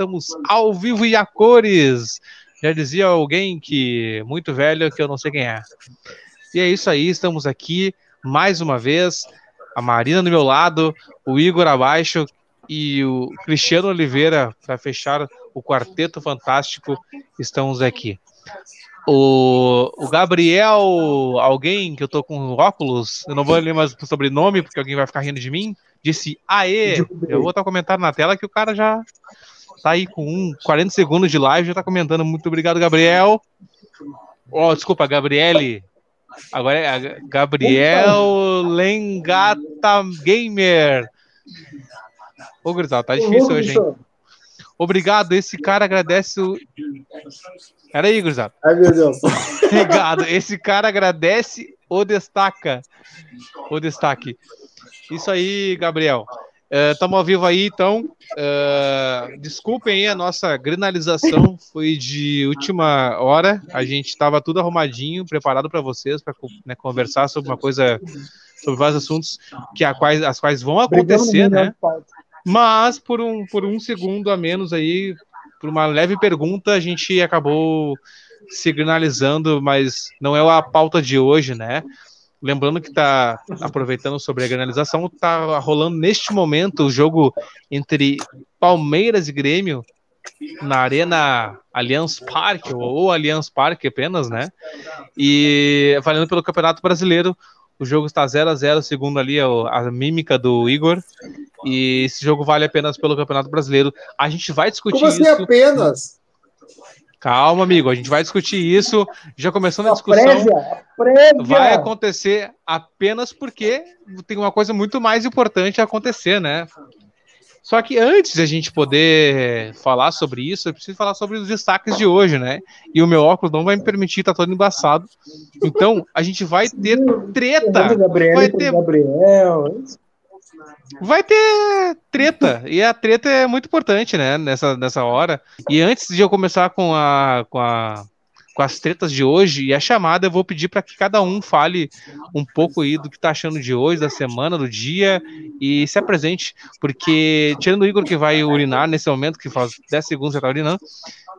estamos ao vivo e a cores. Já dizia alguém que muito velho que eu não sei quem é. E é isso aí, estamos aqui mais uma vez. A Marina do meu lado, o Igor abaixo e o Cristiano Oliveira para fechar o quarteto fantástico. Estamos aqui. O, o Gabriel, alguém que eu tô com óculos, eu não vou ler mais o sobrenome porque alguém vai ficar rindo de mim, disse Aê! Eu vou estar comentando na tela que o cara já tá aí com um, 40 segundos de live, já tá comentando. Muito obrigado, Gabriel. Oh, desculpa, Gabriele. Agora é Gabriel Lengata Gamer. Ô, Grisal, tá difícil hoje, hein? Obrigado, esse cara agradece o. Era aí, Gurizada. Ai, meu Deus. Obrigado. Esse cara agradece o destaca. O destaque. Isso aí, Gabriel. Estamos uh, ao vivo aí, então. Uh, desculpem aí a nossa granalização, foi de última hora. A gente estava tudo arrumadinho, preparado para vocês, para né, conversar sobre uma coisa, sobre vários assuntos que a quais, as quais vão acontecer, né? Mas por um, por um segundo a menos aí, por uma leve pergunta, a gente acabou signalizando, mas não é a pauta de hoje, né? Lembrando que está aproveitando sobre a granalização, está rolando neste momento o jogo entre Palmeiras e Grêmio na Arena Allianz Parque, ou Allianz Parque apenas, né? E valendo pelo Campeonato Brasileiro. O jogo está 0 a 0 segundo ali a, a mímica do Igor. E esse jogo vale apenas pelo Campeonato Brasileiro. A gente vai discutir Como assim isso. apenas? Calma, amigo, a gente vai discutir isso. Já começando a discussão. Prévia, prévia. Vai acontecer apenas porque tem uma coisa muito mais importante a acontecer, né? Só que antes de a gente poder falar sobre isso, eu preciso falar sobre os destaques de hoje, né? E o meu óculos não vai me permitir, tá todo embaçado. Então, a gente vai ter treta. Gabriel, vai ter Gabriel. Vai ter treta, e a treta é muito importante, né, nessa, nessa hora. E antes de eu começar com a, com a com as tretas de hoje e a chamada, eu vou pedir para que cada um fale um pouco aí do que está achando de hoje, da semana, do dia e se apresente, porque tirando o Igor que vai urinar nesse momento, que faz 10 segundos já está urinando,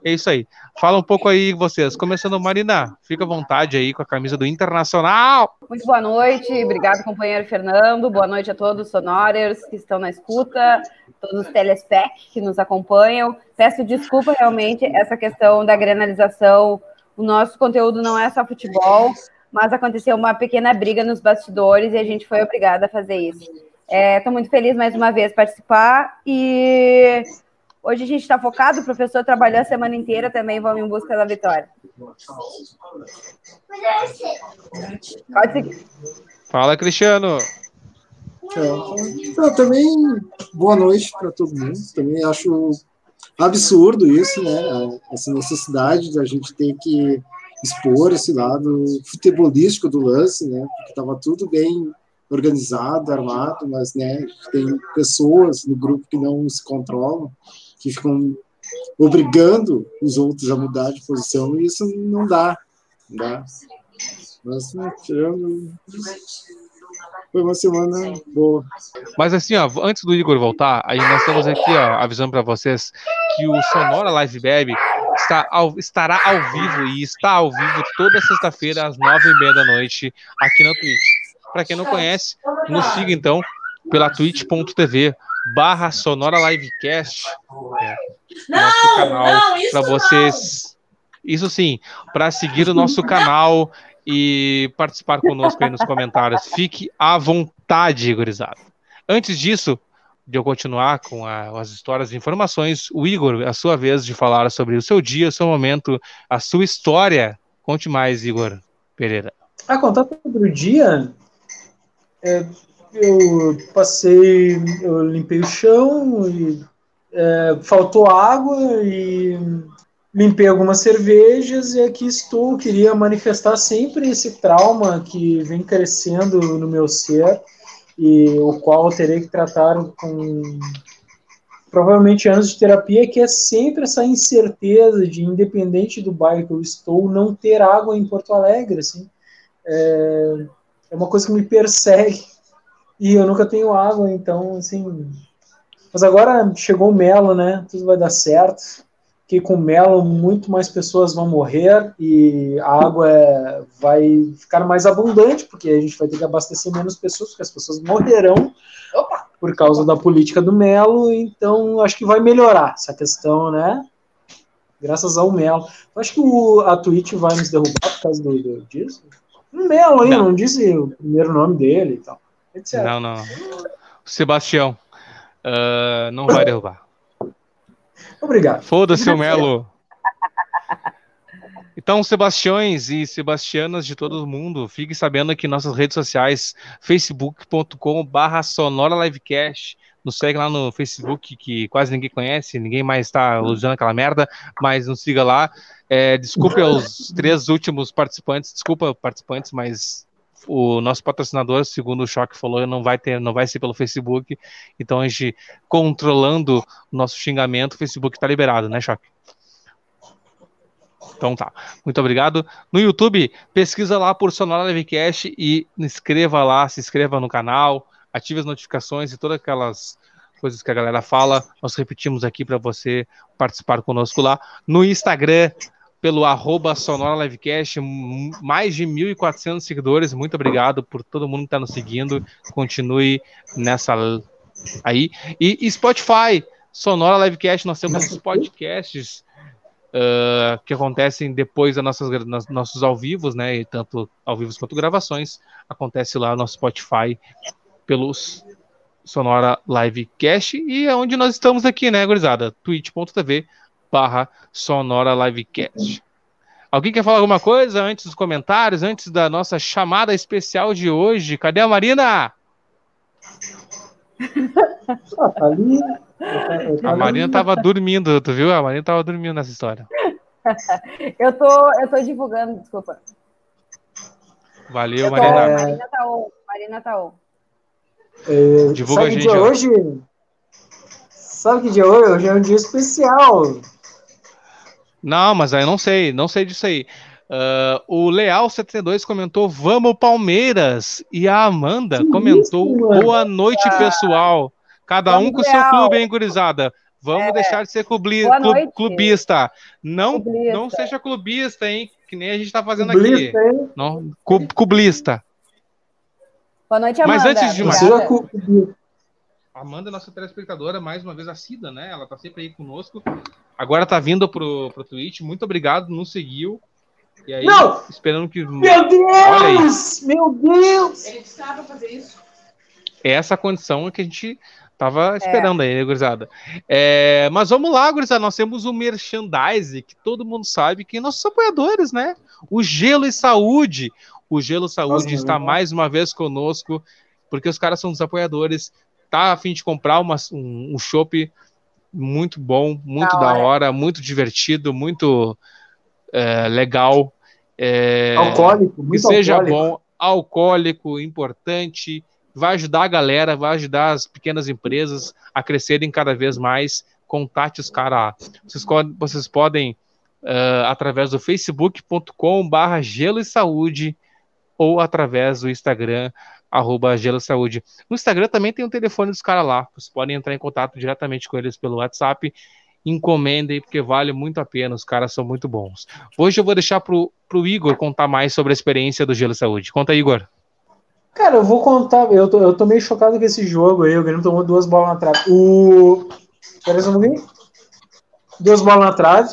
é isso aí. Fala um pouco aí vocês, começando Marina, fica à vontade aí com a camisa do Internacional. Muito boa noite, obrigado companheiro Fernando, boa noite a todos os sonorers que estão na escuta, todos os telespec que nos acompanham. Peço desculpa realmente essa questão da granalização o nosso conteúdo não é só futebol, mas aconteceu uma pequena briga nos bastidores e a gente foi obrigada a fazer isso. Estou é, muito feliz mais uma vez participar e hoje a gente está focado, o professor trabalhou a semana inteira também, vamos em busca da vitória. Pode seguir. Fala, Cristiano. Então, também boa noite para todo mundo. Também acho absurdo isso, né? Essa necessidade de a gente ter que expor esse lado futebolístico do lance, né? Porque estava tudo bem organizado, armado, mas né, tem pessoas no grupo que não se controlam, que ficam obrigando os outros a mudar de posição e isso não dá, não dá. Mas né, tirando foi uma semana boa. Mas assim, ó, antes do Igor voltar, aí nós estamos aqui, ó, avisando para vocês que o Sonora Live Bebe está ao, estará ao vivo e está ao vivo toda sexta-feira às nove e meia da noite aqui na Twitch. Para quem não conhece, nos siga então pela twitch.tv barra Sonora Livecast. É, nosso canal para vocês. Isso sim, para seguir o nosso canal e participar conosco aí nos comentários. Fique à vontade, gurizada. Antes disso, de eu continuar com a, as histórias e informações, o Igor, a sua vez de falar sobre o seu dia, o seu momento, a sua história. Conte mais, Igor Pereira. Ah, contar sobre o dia. É, eu passei, eu limpei o chão e é, faltou água e limpei algumas cervejas e aqui estou. Queria manifestar sempre esse trauma que vem crescendo no meu ser e o qual eu terei que tratar com provavelmente anos de terapia, que é sempre essa incerteza de, independente do bairro que eu estou, não ter água em Porto Alegre, assim. É, é uma coisa que me persegue e eu nunca tenho água, então, assim, Mas agora chegou o Melo, né? Tudo vai dar certo. Que com Melo muito mais pessoas vão morrer e a água é, vai ficar mais abundante, porque a gente vai ter que abastecer menos pessoas, porque as pessoas morrerão Opa! por causa da política do Melo. Então, acho que vai melhorar essa questão, né? Graças ao Melo. Acho que o, a Twitch vai nos derrubar por causa do, do disso. O Melo aí, não. não disse o primeiro nome dele e tal. Etc. Não, não. Sebastião. Uh, não vai derrubar. Obrigado. Foda-se o Melo. Então, Sebastiões e Sebastianas de todo mundo, fiquem sabendo que nossas redes sociais, facebook.com barra Sonora Livecast, nos segue lá no Facebook, que quase ninguém conhece, ninguém mais está usando aquela merda, mas nos siga lá. É, desculpe aos três últimos participantes, desculpa participantes, mas o nosso patrocinador, segundo o Choque falou, não vai ter, não vai ser pelo Facebook. Então a gente controlando o nosso xingamento, o Facebook está liberado, né, Choque? Então tá. Muito obrigado. No YouTube, pesquisa lá por Sonora Livecast e inscreva lá, se inscreva no canal, ative as notificações e todas aquelas coisas que a galera fala. Nós repetimos aqui para você participar conosco lá. No Instagram, pelo arroba Sonora Livecast, mais de 1.400 seguidores. Muito obrigado por todo mundo que está nos seguindo. Continue nessa aí. E, Spotify, Sonora Livecast, nós temos os podcasts uh, que acontecem depois das nossas nossos ao vivos, né? E tanto ao vivo quanto gravações. Acontece lá no Spotify pelos Sonora Livecast e é onde nós estamos aqui, né, gurizada? twitch.tv barra Sonora Livecast. Alguém quer falar alguma coisa antes dos comentários, antes da nossa chamada especial de hoje? Cadê a Marina? Ah, tá. A Marina tava dormindo, tu viu? A Marina tava dormindo nessa história. eu, tô, eu tô divulgando, desculpa. Valeu, Marina. Tô, Marina tá on. Marina tá on. É, Divulga a gente. hoje? Sabe que dia hoje? Hoje é um dia especial. Não, mas aí eu não sei, não sei disso aí. Uh, o Leal72 comentou Vamos Palmeiras e a Amanda que comentou isso, Boa noite, ah, pessoal. Cada um com o seu clube, hein, gurizada? Vamos é. deixar de ser clubi, club, clubista. Não, clubista. não seja clubista, hein? Que nem a gente está fazendo clubista, aqui. Hein? Não, clubista. Boa noite, Amanda. Mas antes de mais. Amanda, é nossa telespectadora, mais uma vez assida, né? Ela tá sempre aí conosco. Agora tá vindo pro, pro Twitch. Muito obrigado, nos seguiu. E aí, Não! esperando que. Meu Deus! Meu Deus! Ele precisava fazer isso. Essa condição é que a gente tava esperando é. aí, né, gurizada? É, mas vamos lá, gurizada. Nós temos o merchandise, que todo mundo sabe que nossos apoiadores, né? O Gelo e Saúde. O Gelo Saúde Nossa, está mais uma vez conosco, porque os caras são dos apoiadores tá a fim de comprar uma, um, um chopp muito bom, muito da, da hora. muito divertido, muito é, legal. É, alcoólico, muito que seja alcoólico. bom, alcoólico, importante, vai ajudar a galera, vai ajudar as pequenas empresas a crescerem cada vez mais. Contate os caras. Vocês, vocês podem, uh, através do facebook.com/barra gelo e saúde ou através do Instagram arroba Gelo Saúde. No Instagram também tem o telefone dos caras lá. Vocês podem entrar em contato diretamente com eles pelo WhatsApp. Encomendem, porque vale muito a pena. Os caras são muito bons. Hoje eu vou deixar pro, pro Igor contar mais sobre a experiência do Gelo Saúde. Conta, Igor. Cara, eu vou contar. Eu tô, eu tô meio chocado com esse jogo aí. O Grêmio tomou duas bolas na trave. O. Só um pouquinho. Duas bolas na trave.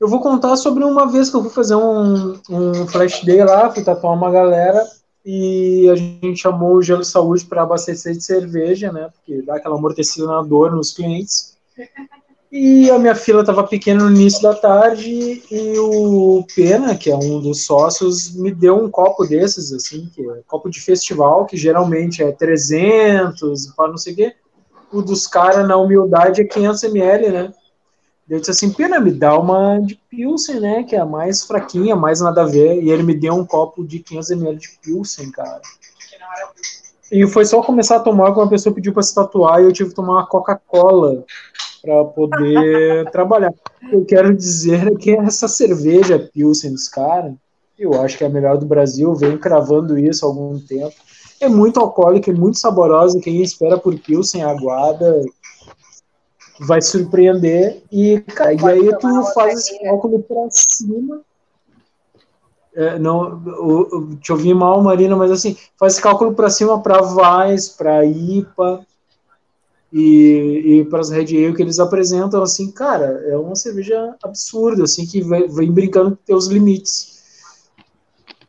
Eu vou contar sobre uma vez que eu fui fazer um, um flash day lá, fui tatuar uma galera e a gente chamou o Gelo Saúde para abastecer de cerveja, né? Porque dá aquela amortecida na dor nos clientes. E a minha fila estava pequena no início da tarde e o Pena, que é um dos sócios, me deu um copo desses, assim, que é copo de festival, que geralmente é 300, para não sei o quê. O dos caras, na humildade, é 500 ml, né? Eu disse assim, Pena, me dá uma de Pilsen, né? Que é a mais fraquinha, mais nada a ver. E ele me deu um copo de 500ml de Pilsen, cara. E foi só começar a tomar quando a pessoa pediu para se tatuar e eu tive que tomar uma Coca-Cola para poder trabalhar. Eu quero dizer que essa cerveja Pilsen dos caras, eu acho que é a melhor do Brasil, venho cravando isso há algum tempo. É muito alcoólica, é muito saborosa. Quem espera por Pilsen aguada vai surpreender e, cara, e aí tu faz esse cálculo para cima. É, não, eu, te ouvi mal, Marina, mas assim, faz esse cálculo para cima para Vais, para IPA e, e para as Red Ale que eles apresentam, assim, cara, é uma cerveja absurda, assim, que vem, vem brincando com teus limites.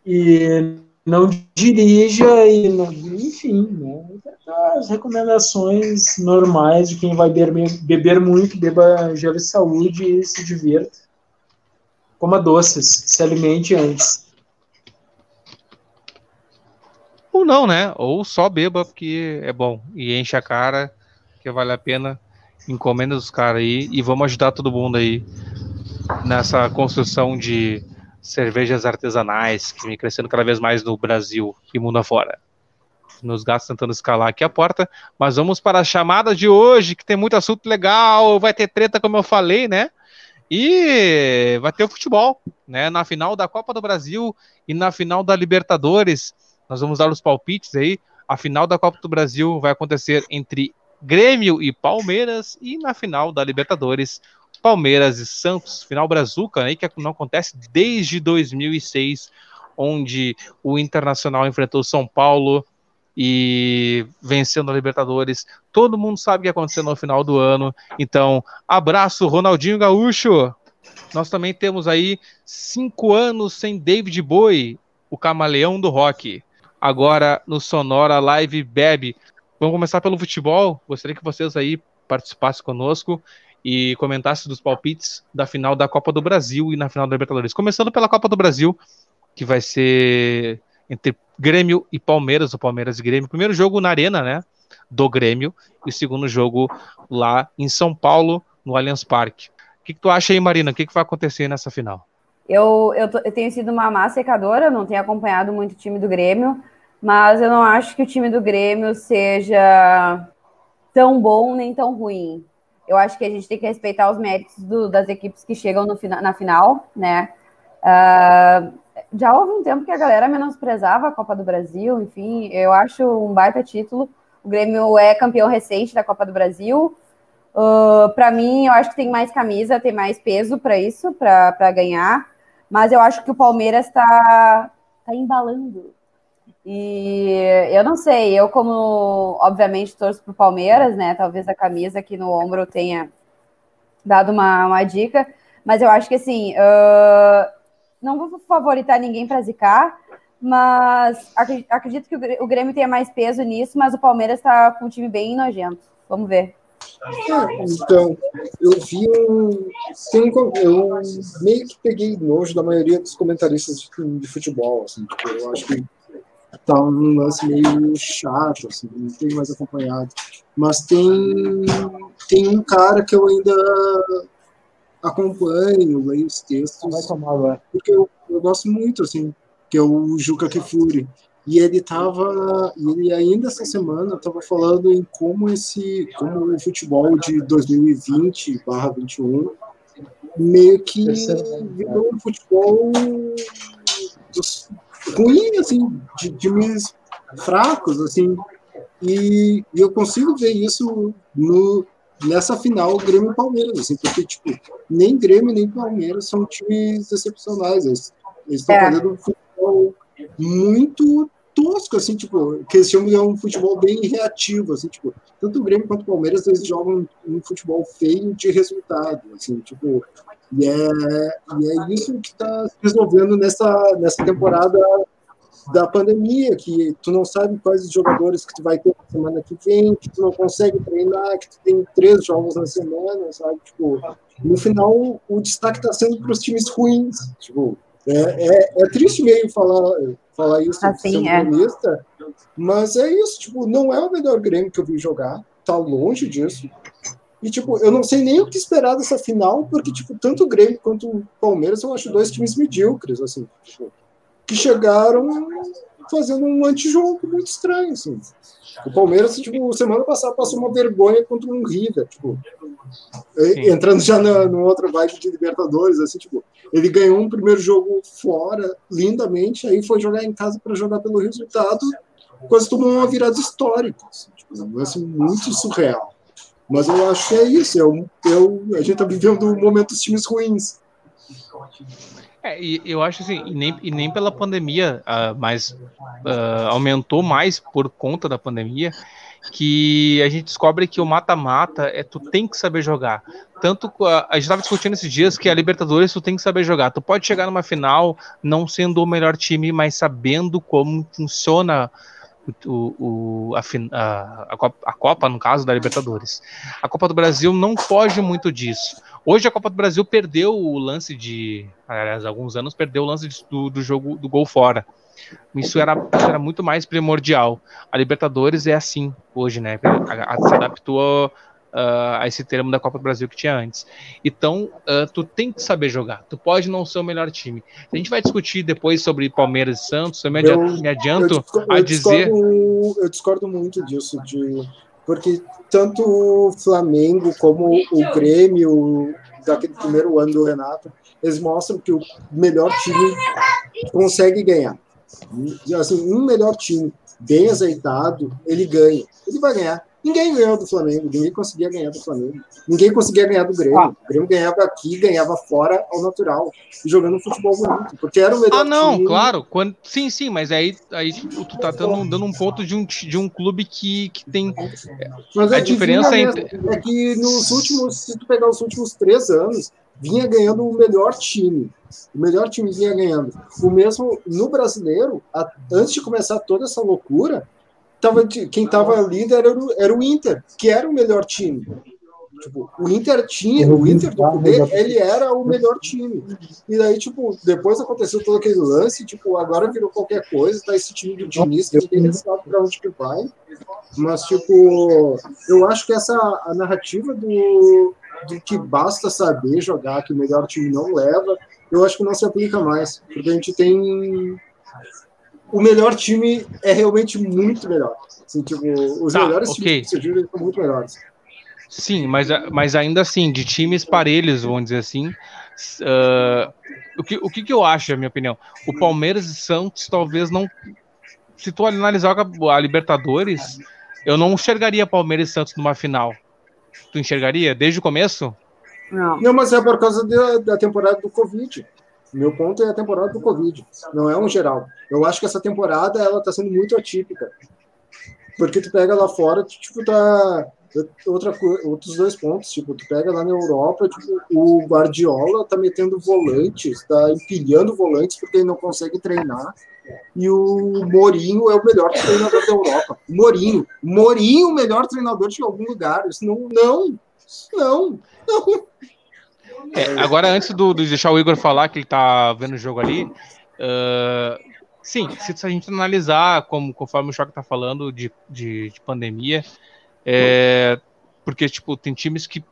E não dirija e, enfim, né? As recomendações normais de quem vai beber, beber muito, beba gel de saúde e se divirta. Coma doces, se alimente antes. Ou não, né? Ou só beba porque é bom e enche a cara, que vale a pena. Encomenda dos caras aí e vamos ajudar todo mundo aí nessa construção de cervejas artesanais que vem crescendo cada vez mais no Brasil e mundo afora. Nos gastos tentando escalar aqui a porta, mas vamos para a chamada de hoje, que tem muito assunto legal, vai ter treta, como eu falei, né? E vai ter o futebol, né? Na final da Copa do Brasil e na final da Libertadores. Nós vamos dar os palpites aí. A final da Copa do Brasil vai acontecer entre Grêmio e Palmeiras, e na final da Libertadores, Palmeiras e Santos, final brazuca, né, que não acontece desde 2006, onde o Internacional enfrentou São Paulo e vencendo a Libertadores. Todo mundo sabe o que aconteceu no final do ano. Então, abraço, Ronaldinho Gaúcho. Nós também temos aí cinco anos sem David Bowie, o camaleão do rock. Agora no Sonora Live Bebe. Vamos começar pelo futebol. Gostaria que vocês aí participassem conosco e comentasse dos palpites da final da Copa do Brasil e na final da Libertadores. Começando pela Copa do Brasil, que vai ser entre Grêmio e Palmeiras, o Palmeiras e Grêmio. Primeiro jogo na Arena, né? Do Grêmio, e o segundo jogo lá em São Paulo, no Allianz Parque. O que, que tu acha aí, Marina? O que, que vai acontecer nessa final? Eu, eu, eu, tenho sido uma má secadora, não tenho acompanhado muito o time do Grêmio, mas eu não acho que o time do Grêmio seja tão bom nem tão ruim eu acho que a gente tem que respeitar os méritos do, das equipes que chegam no, na final, né? Uh, já houve um tempo que a galera menosprezava a Copa do Brasil, enfim, eu acho um baita título. O Grêmio é campeão recente da Copa do Brasil. Uh, para mim, eu acho que tem mais camisa, tem mais peso para isso, para ganhar. Mas eu acho que o Palmeiras está tá embalando. E eu não sei, eu como obviamente torço pro Palmeiras, né? Talvez a camisa aqui no ombro tenha dado uma, uma dica, mas eu acho que assim, uh, não vou favoritar ninguém para zicar, mas acredito que o Grêmio tenha mais peso nisso, mas o Palmeiras está com um time bem nojento. Vamos ver. Então, eu vi um. Eu meio que peguei nojo da maioria dos comentaristas de, futebol. Assim, eu acho que tá um lance meio chato, assim, não tenho mais acompanhado. Mas tem, tem um cara que eu ainda acompanho, leio os textos, Vai tomar, porque eu, eu gosto muito, assim, que é o Juca Kifuri. E ele tava, ele ainda essa semana estava falando em como esse, como o futebol de 2020/21 meio que virou um futebol dos, ruim, assim, de times fracos, assim, e, e, eu consigo ver isso no, nessa final Grêmio e Palmeiras, assim, porque, tipo, nem Grêmio nem Palmeiras são times excepcionais, eles, estão é. fazendo um futebol muito tosco, assim, tipo, que eles chamam de um futebol bem reativo, assim, tipo, tanto o Grêmio quanto o Palmeiras, eles jogam um futebol feio de resultado, assim, tipo, e é, e é isso que está se resolvendo nessa, nessa temporada da pandemia, que tu não sabe quais os jogadores que tu vai ter na semana que vem, que tu não consegue treinar, que tu tem três jogos na semana, sabe? Tipo, no final, o destaque está sendo para os times ruins. Tipo, é, é, é, triste meio falar, falar isso assim, é. mas é isso, tipo, não é o melhor Grêmio que eu vi jogar, tá longe disso. E, tipo, eu não sei nem o que esperar dessa final, porque, tipo, tanto o Grêmio quanto o Palmeiras eu acho dois times medíocres, assim, tipo, que chegaram fazendo um antijogo muito estranho, assim. O Palmeiras, tipo, semana passada passou uma vergonha contra um River, tipo, entrando já no, no outra vibe de Libertadores, assim, tipo, ele ganhou um primeiro jogo fora, lindamente, aí foi jogar em casa para jogar pelo resultado, quase tomou uma virada histórica, assim, tipo, um lance muito surreal. Mas eu acho que é isso. Eu, eu, a gente está vivendo momentos times ruins. É, e eu acho assim, e nem, e nem pela pandemia, uh, mas uh, aumentou mais por conta da pandemia, que a gente descobre que o mata-mata é tu tem que saber jogar. Tanto a, a gente estava discutindo esses dias que a Libertadores tu tem que saber jogar. Tu pode chegar numa final não sendo o melhor time, mas sabendo como funciona o, o, a, a, a, Copa, a Copa, no caso da Libertadores. A Copa do Brasil não foge muito disso. Hoje a Copa do Brasil perdeu o lance de. Aliás, há alguns anos perdeu o lance de, do, do, jogo do gol fora. Isso era, era muito mais primordial. A Libertadores é assim hoje, né? A, a, se adaptou uh, a esse termo da Copa do Brasil que tinha antes. Então, uh, tu tem que saber jogar. Tu pode não ser o melhor time. A gente vai discutir depois sobre Palmeiras e Santos. Eu me adianto, eu, adianto eu discordo, a dizer. Eu discordo muito disso, de porque tanto o Flamengo como o Grêmio, daquele primeiro ano do Renato, eles mostram que o melhor time consegue ganhar. Assim, um melhor time bem azeitado, ele ganha. Ele vai ganhar. Ninguém ganhou do Flamengo, ninguém conseguia ganhar do Flamengo. Ninguém conseguia ganhar do Grêmio. Ah. O Grêmio ganhava aqui, ganhava fora ao natural, jogando futebol bonito, porque era o melhor Ah, não, time. claro. Quando, sim, sim, mas aí, aí tu tá dando, dando um ponto de um, de um clube que, que tem. Mas a diferença entre. É que nos últimos, se tu pegar os últimos três anos, vinha ganhando o melhor time. O melhor time vinha ganhando. O mesmo no brasileiro, a, antes de começar toda essa loucura, tava, quem estava líder era o, era o Inter, que era o melhor time. Tipo, o Inter tinha, o Inter do poder, ele era o melhor time. E daí, tipo, depois aconteceu todo aquele lance, tipo, agora virou qualquer coisa, tá esse time do Diniz, que ninguém sabe pra onde que vai. Mas, tipo, eu acho que essa a narrativa do, do que basta saber jogar, que o melhor time não leva, eu acho que não se aplica mais. Porque a gente tem o melhor time é realmente muito melhor. Assim, tipo, os tá, melhores okay. times que são muito melhores. Sim, mas, mas ainda assim, de times parelhos, vamos dizer assim, uh, o, que, o que, que eu acho, na minha opinião? O Palmeiras e Santos talvez não. Se tu analisar a Libertadores, eu não enxergaria Palmeiras e Santos numa final. Tu enxergaria desde o começo? Não, não mas é por causa da, da temporada do Covid. Meu ponto é a temporada do Covid, não é um geral. Eu acho que essa temporada ela está sendo muito atípica. Porque tu pega lá fora, tu, tipo, tá. Outra, outros dois pontos, tipo, tu pega lá na Europa, tipo, o Guardiola tá metendo volantes, tá empilhando volantes porque ele não consegue treinar. E o Mourinho é o melhor treinador da Europa. Mourinho. Mourinho, o melhor treinador de algum lugar. Isso não, não, não, não. É, agora, antes do, de deixar o Igor falar que ele tá vendo o jogo ali, uh, sim, se a gente analisar, como, conforme o Choque tá falando, de, de, de pandemia, é, porque, tipo, tem times que,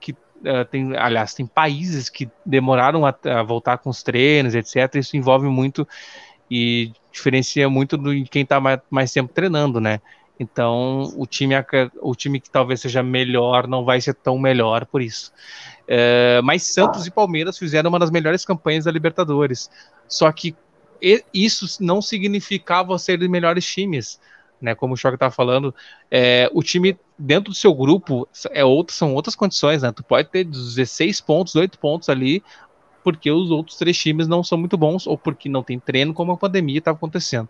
que uh, tem, aliás, tem países que demoraram a, a, voltar com os treinos, etc. Isso envolve muito e diferencia muito de quem tá mais, mais tempo treinando, né? Então, o time, o time que talvez seja melhor não vai ser tão melhor por isso. É, mas Santos e Palmeiras fizeram uma das melhores campanhas da Libertadores. Só que isso não significava ser os melhores times. Né, como o Choque estava falando, é, o time dentro do seu grupo é outro, são outras condições, né? Tu pode ter 16 pontos, 8 pontos ali, porque os outros três times não são muito bons, ou porque não tem treino, como a pandemia estava acontecendo.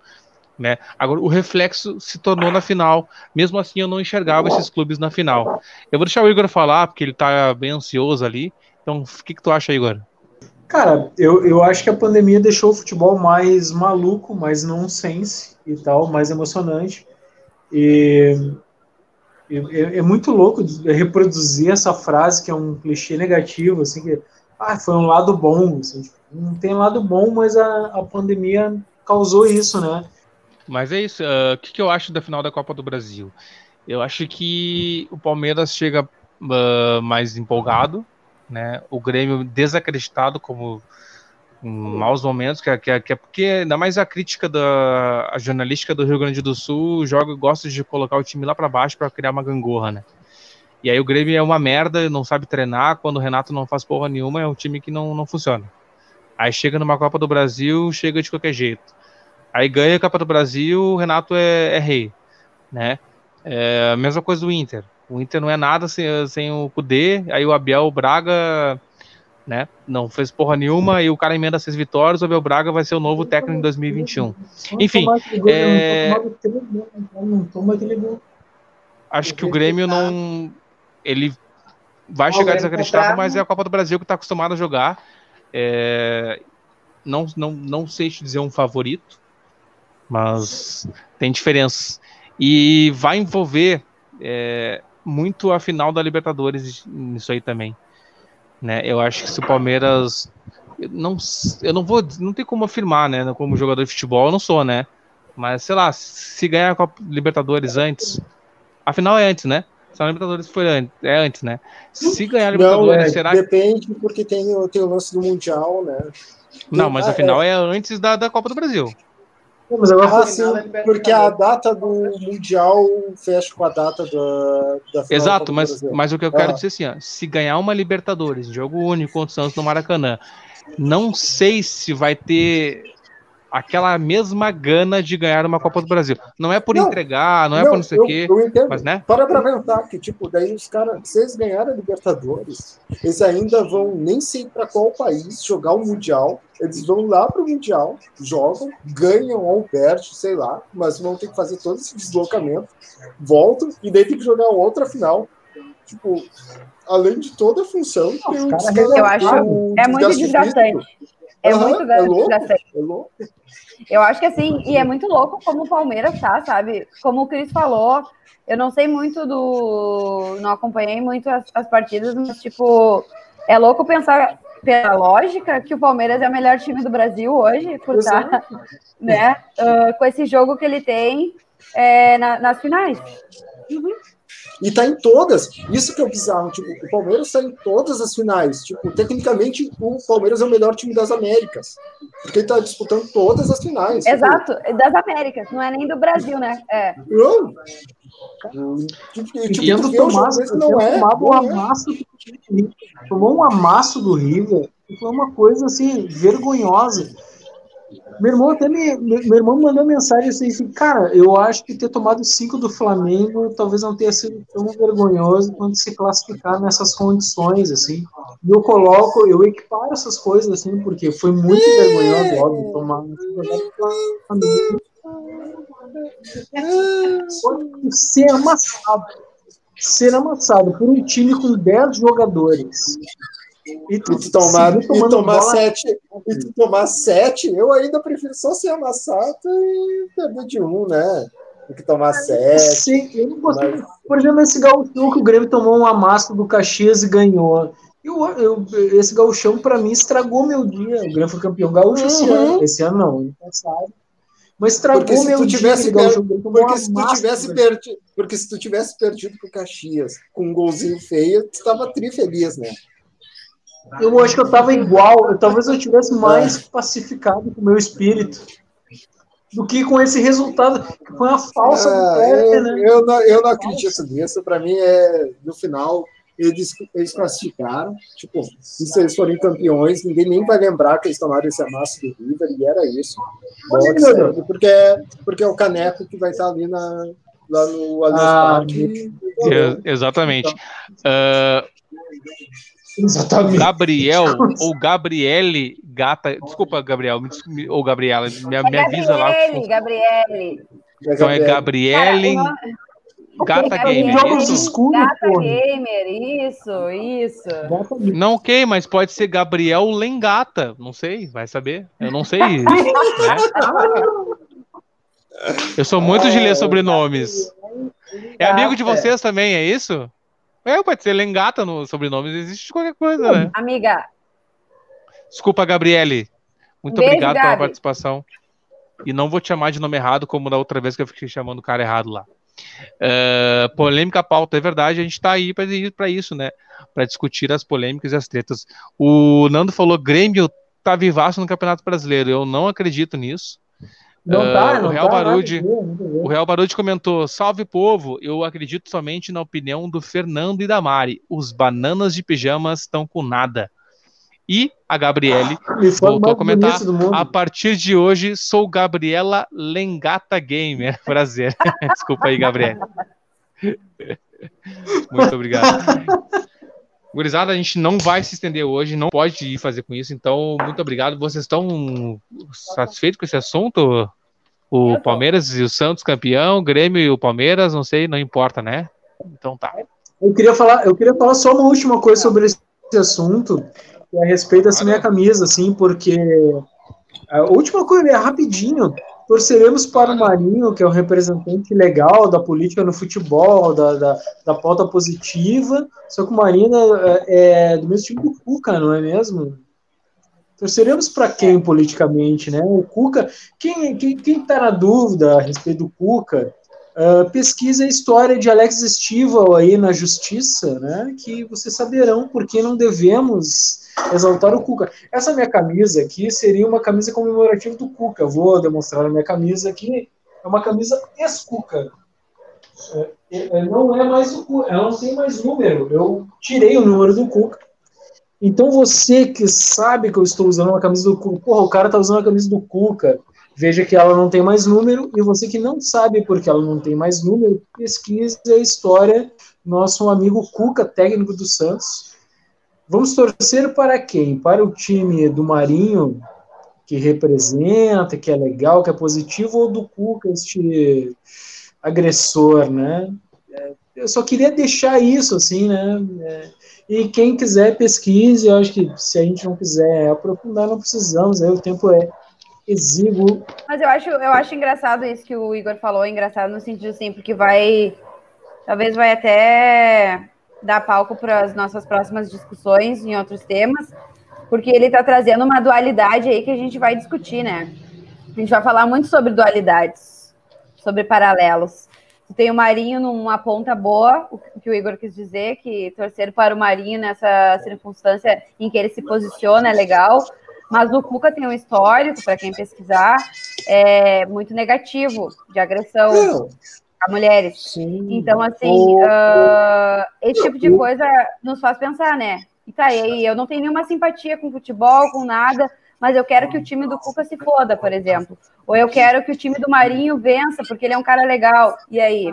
Né? Agora, o reflexo se tornou na final. Mesmo assim, eu não enxergava esses clubes na final. Eu vou deixar o Igor falar, porque ele está bem ansioso ali. Então, o que, que tu acha, Igor? Cara, eu, eu acho que a pandemia deixou o futebol mais maluco, mais nonsense e tal, mais emocionante. E é, é, muito louco reproduzir essa frase que é um clichê negativo, assim, que ah, foi um lado bom. Assim, tipo, não tem lado bom, mas a, a pandemia causou isso, né? Mas é isso. Ah, o uh, que, que eu acho da final da Copa do Brasil? Eu acho que o Palmeiras chega uh, mais empolgado, né? O Grêmio desacreditado como em maus momentos, que, é, que, é, que é porque ainda mais a crítica da a jornalística do Rio Grande do Sul joga gosta de colocar o time lá para baixo para criar uma gangorra, né? E aí o Grêmio é uma merda, não sabe treinar, quando o Renato não faz porra nenhuma, é um time que não, não funciona. Aí chega numa Copa do Brasil, chega de qualquer jeito. Aí ganha a Copa do Brasil, o Renato é, é rei, né? É mesma coisa do Inter. O Inter não é nada sem, sem o Kudê, aí o Abel Braga né? Não fez porra nenhuma e o cara emenda seis vitórias, o Abel Braga vai ser o novo técnico em 2021. Enfim, é... acho que o Grêmio não. Ele vai chegar desacreditado, mas é a Copa do Brasil que está acostumado a jogar. É... Não, não, não sei te dizer um favorito, mas tem diferenças. E vai envolver é, muito a final da Libertadores nisso aí também. Né? Eu acho que se o Palmeiras. Eu não, eu não vou. Não tem como afirmar, né? Como jogador de futebol, eu não sou, né? Mas, sei lá, se ganhar a Copa Libertadores antes. Afinal é antes, né? Se a Libertadores foi antes, é antes, né? Se ganhar a Libertadores, não, é, será Depende, porque tem, tem o lance do Mundial, né? Não, mas afinal é, é antes da, da Copa do Brasil. Mas agora ah, sim, porque a data do Mundial fecha com a data da, da final Exato, mas, mas o que eu quero ah. dizer assim, ó, se ganhar uma Libertadores, jogo único contra o Santos no Maracanã, não sei se vai ter aquela mesma gana de ganhar uma Copa do Brasil. Não é por não, entregar, não, não, é por não sei o quê. Mas, né? Para pra pensar que, tipo, daí os caras, se eles ganharem a Libertadores, eles ainda vão, nem sei para qual país, jogar o Mundial. Eles vão lá pro Mundial, jogam, ganham ou perdem, sei lá, mas vão ter que fazer todo esse deslocamento, voltam e daí tem que jogar outra final. Tipo, além de toda a função, tem um eu acho é muito desgastante. É uhum, muito é louco, é louco. Eu acho que assim, e é muito louco como o Palmeiras tá, sabe? Como o Cris falou, eu não sei muito do. Não acompanhei muito as, as partidas, mas, tipo, é louco pensar pela lógica que o Palmeiras é o melhor time do Brasil hoje, por estar, tá, né, uh, com esse jogo que ele tem é, na, nas finais. Uhum. E tá em todas. Isso que é o bizarro. Tipo, o Palmeiras tá em todas as finais. Tipo, tecnicamente, o Palmeiras é o melhor time das Américas. Porque ele tá disputando todas as finais. Tipo, Exato, tipo... das Américas, não é nem do Brasil, né? É. Não. Tipo, tipo, tipo Tomás, não é, tomado um é. amasso, tomou um amasso do River, e foi uma coisa assim, vergonhosa. Meu irmão até me, meu irmão mandou mensagem assim, cara, eu acho que ter tomado cinco do Flamengo talvez não tenha sido tão vergonhoso quanto se classificar nessas condições, assim. E eu coloco, eu equiparo essas coisas, assim, porque foi muito vergonhoso, óbvio, tomar ser amassado. Ser amassado por um time com 10 jogadores e tu, e tu tomar, e tomar sete, e tu tomar sete, eu ainda prefiro só ser amassado e perder de um, né? Do que tomar sete. Sim, eu não gostei. Mas... Por exemplo, esse gauchão que o Grêmio tomou um amasso do Caxias e ganhou. Eu, eu, esse gauchão, para mim, estragou meu dia. O Grêmio foi campeão gaúcho uhum. esse ano. Esse ano não, ano passado. Mas estragou meu dia. Tivesse per... porque, se tu tivesse perdido, porque se tu tivesse perdido pro Caxias com um golzinho feio, tu estava tri feliz, né? Eu acho que eu tava igual, eu, talvez eu tivesse mais pacificado com o meu espírito do que com esse resultado, que foi uma falsa é, eu, né? Eu não, eu não acredito nisso, para mim é, no final, eles, eles classificaram, tipo, se eles forem campeões, ninguém nem vai lembrar que eles tomaram esse amasso do River, e era isso. Boxe, porque, é, porque é o Caneco que vai estar ali na, lá no Allianz ah, Parque. Exatamente. Uh, Exatamente. Gabriel ou Gabriele Gata. Desculpa, Gabriel, ou Gabriela, me, é me avisa lá. Gabriele. Então é Gabriele. Gata é Gamer. Jogos escuros, Gata Gamer, isso, isso. Não, ok, mas pode ser Gabriel Lengata. Não sei, vai saber. Eu não sei. né? Eu sou muito de ler sobrenomes. É amigo de vocês também, é isso? É, pode ser Lengata no sobrenome, existe qualquer coisa, né? Amiga. Desculpa, Gabriele. Muito Beijo, obrigado Gabi. pela participação. E não vou te chamar de nome errado, como da outra vez que eu fiquei chamando o cara errado lá. Uh, polêmica pauta, é verdade, a gente está aí para isso, né? Para discutir as polêmicas e as tretas. O Nando falou: Grêmio tá vivaço no Campeonato Brasileiro. Eu não acredito nisso. Não tá, não o Real tá, Barude, o Real Barude comentou: "Salve povo, eu acredito somente na opinião do Fernando e da Mari. Os bananas de pijamas estão com nada." E a Gabriele ah, voltou a comentar: "A partir de hoje sou Gabriela Lengata Gamer." Prazer. Desculpa aí, Gabriele. Muito obrigado. Gurizada, a gente não vai se estender hoje, não pode ir fazer com isso, então muito obrigado. Vocês estão satisfeitos com esse assunto? O Palmeiras e o Santos campeão, o Grêmio e o Palmeiras, não sei, não importa, né? Então tá. Eu queria falar, eu queria falar só uma última coisa sobre esse assunto, que é a respeito dessa minha camisa, assim, porque a última coisa é rapidinho. Torceremos para o Marinho, que é o representante legal da política no futebol, da, da, da pauta positiva. Só que o Marinho é, é do mesmo time do Cuca, não é mesmo? Torceremos para quem politicamente, né? O Cuca, quem está quem, quem tá na dúvida a respeito do Cuca, uh, pesquisa a história de Alex Stival aí na justiça, né? Que vocês saberão por que não devemos exaltar o Cuca. Essa minha camisa aqui seria uma camisa comemorativa do Cuca. Vou demonstrar a minha camisa aqui. É uma camisa ex-Cuca. É, é, não é mais o Cuca, ela não tem mais número. Eu tirei o número do Cuca. Então você que sabe que eu estou usando uma camisa do Cuca, porra, o cara tá usando a camisa do Cuca, veja que ela não tem mais número, e você que não sabe porque ela não tem mais número, pesquise a história nosso amigo Cuca, técnico do Santos, Vamos torcer para quem? Para o time do Marinho, que representa, que é legal, que é positivo, ou do Cuca, este agressor, né? É, eu só queria deixar isso, assim, né? É, e quem quiser pesquise, eu acho que se a gente não quiser aprofundar, não precisamos, aí o tempo é exíguo. Mas eu acho, eu acho engraçado isso que o Igor falou, engraçado no sentido assim, porque vai, talvez vai até dar palco para as nossas próximas discussões em outros temas, porque ele está trazendo uma dualidade aí que a gente vai discutir, né? A gente vai falar muito sobre dualidades, sobre paralelos. Tem o Marinho numa ponta boa, o que o Igor quis dizer, que torcer para o Marinho nessa circunstância em que ele se posiciona é legal, mas o Cuca tem um histórico, para quem pesquisar, é muito negativo de agressão. Não a mulheres. Sim. Então, assim, uh, esse tipo de coisa nos faz pensar, né? E tá aí, eu não tenho nenhuma simpatia com futebol, com nada, mas eu quero que o time do Cuca se foda, por exemplo. Ou eu quero que o time do Marinho vença, porque ele é um cara legal. E aí?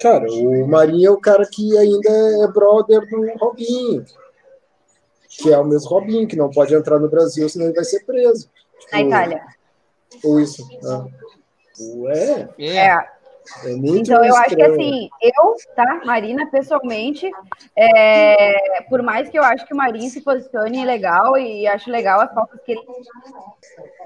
Cara, o Marinho é o cara que ainda é brother do Robinho. Que é o mesmo Robinho, que não pode entrar no Brasil, senão ele vai ser preso. Tipo, Na Itália. Ou isso. Né? Ué? É. é. É então, eu acho que assim, eu, tá, Marina, pessoalmente, é, por mais que eu acho que o Marinho se posicione legal e acho legal as faltas que ele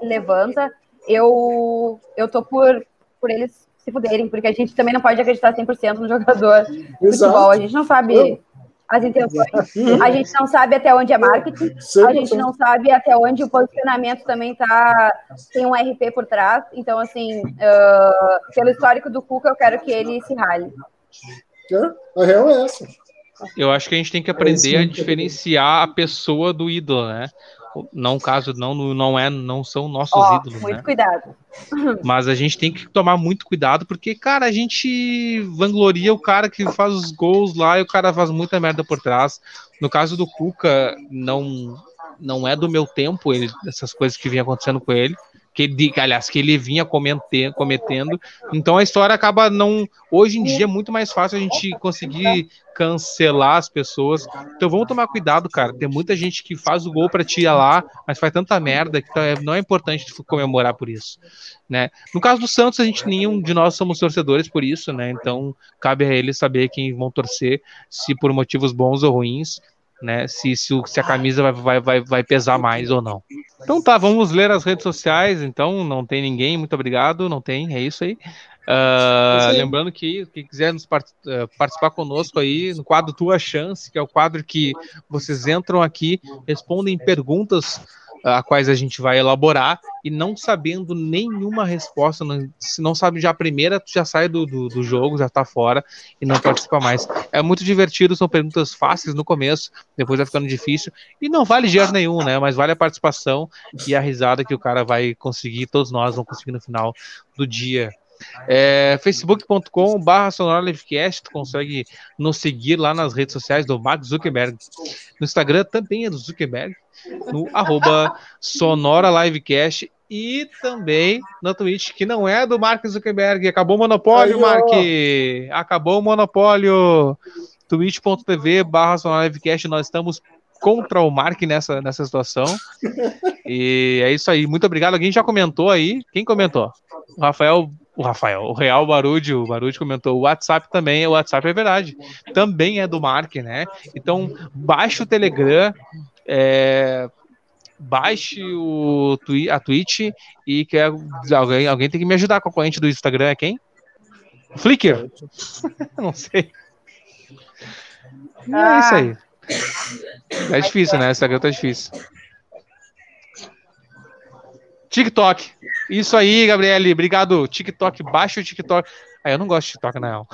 levanta, eu, eu tô por, por eles se fuderem, porque a gente também não pode acreditar 100% no jogador de futebol. A gente não sabe as intenções. A gente não sabe até onde é marketing, a gente não sabe até onde o posicionamento também tá, tem um RP por trás. Então, assim, uh, pelo histórico do Cuca, eu quero que ele se rale. É, a real é essa. Eu acho que a gente tem que aprender a diferenciar a pessoa do ídolo, né? Não caso não não é não são nossos oh, ídolos muito né? cuidado. Mas a gente tem que tomar muito cuidado porque cara a gente vangloria o cara que faz os gols lá e o cara faz muita merda por trás. No caso do Cuca não não é do meu tempo ele essas coisas que vinha acontecendo com ele que ele, aliás, que ele vinha cometendo, cometendo. Então a história acaba não. Hoje em dia é muito mais fácil a gente conseguir cancelar as pessoas. Então vamos tomar cuidado, cara. Tem muita gente que faz o gol para tirar lá, mas faz tanta merda que tá, não é importante comemorar por isso, né? No caso do Santos, a gente nenhum de nós somos torcedores por isso, né? Então cabe a eles saber quem vão torcer, se por motivos bons ou ruins né? Se, se, se a camisa vai, vai, vai pesar mais ou não. Então tá, vamos ler as redes sociais. Então, não tem ninguém, muito obrigado. Não tem, é isso aí. Uh, lembrando que quem quiser nos part uh, participar conosco aí no quadro Tua Chance, que é o quadro que vocês entram aqui, respondem perguntas a quais a gente vai elaborar e não sabendo nenhuma resposta, não, se não sabe já a primeira, tu já sai do, do, do, jogo, já tá fora e não participa mais. É muito divertido, são perguntas fáceis no começo, depois vai ficando difícil e não vale dinheiro nenhum, né? Mas vale a participação e a risada que o cara vai conseguir, todos nós vamos conseguir no final do dia. É, facebook.com barra Sonora Livecast, tu consegue nos seguir lá nas redes sociais do Mark Zuckerberg. No Instagram também é do Zuckerberg, no arroba Sonora Livecast e também na Twitch, que não é do Mark Zuckerberg. Acabou o monopólio, Aí, Mark! Acabou o monopólio. twitch.tv barra Livecast, nós estamos contra o Mark nessa, nessa situação. E é isso aí. Muito obrigado. Alguém já comentou aí? Quem comentou? O Rafael o Rafael, o Real Barude, o Barude comentou, o WhatsApp também, o WhatsApp é verdade, também é do Mark, né? Então, baixe o Telegram, é, baixe o a Twitch e que alguém, alguém tem que me ajudar com a corrente do Instagram, é quem? Flickr? Não sei. É isso aí. É difícil, né? Instagram tá difícil. TikTok. Isso aí, Gabriele. Obrigado. TikTok, baixa o TikTok. Ah, eu não gosto de TikTok, na real.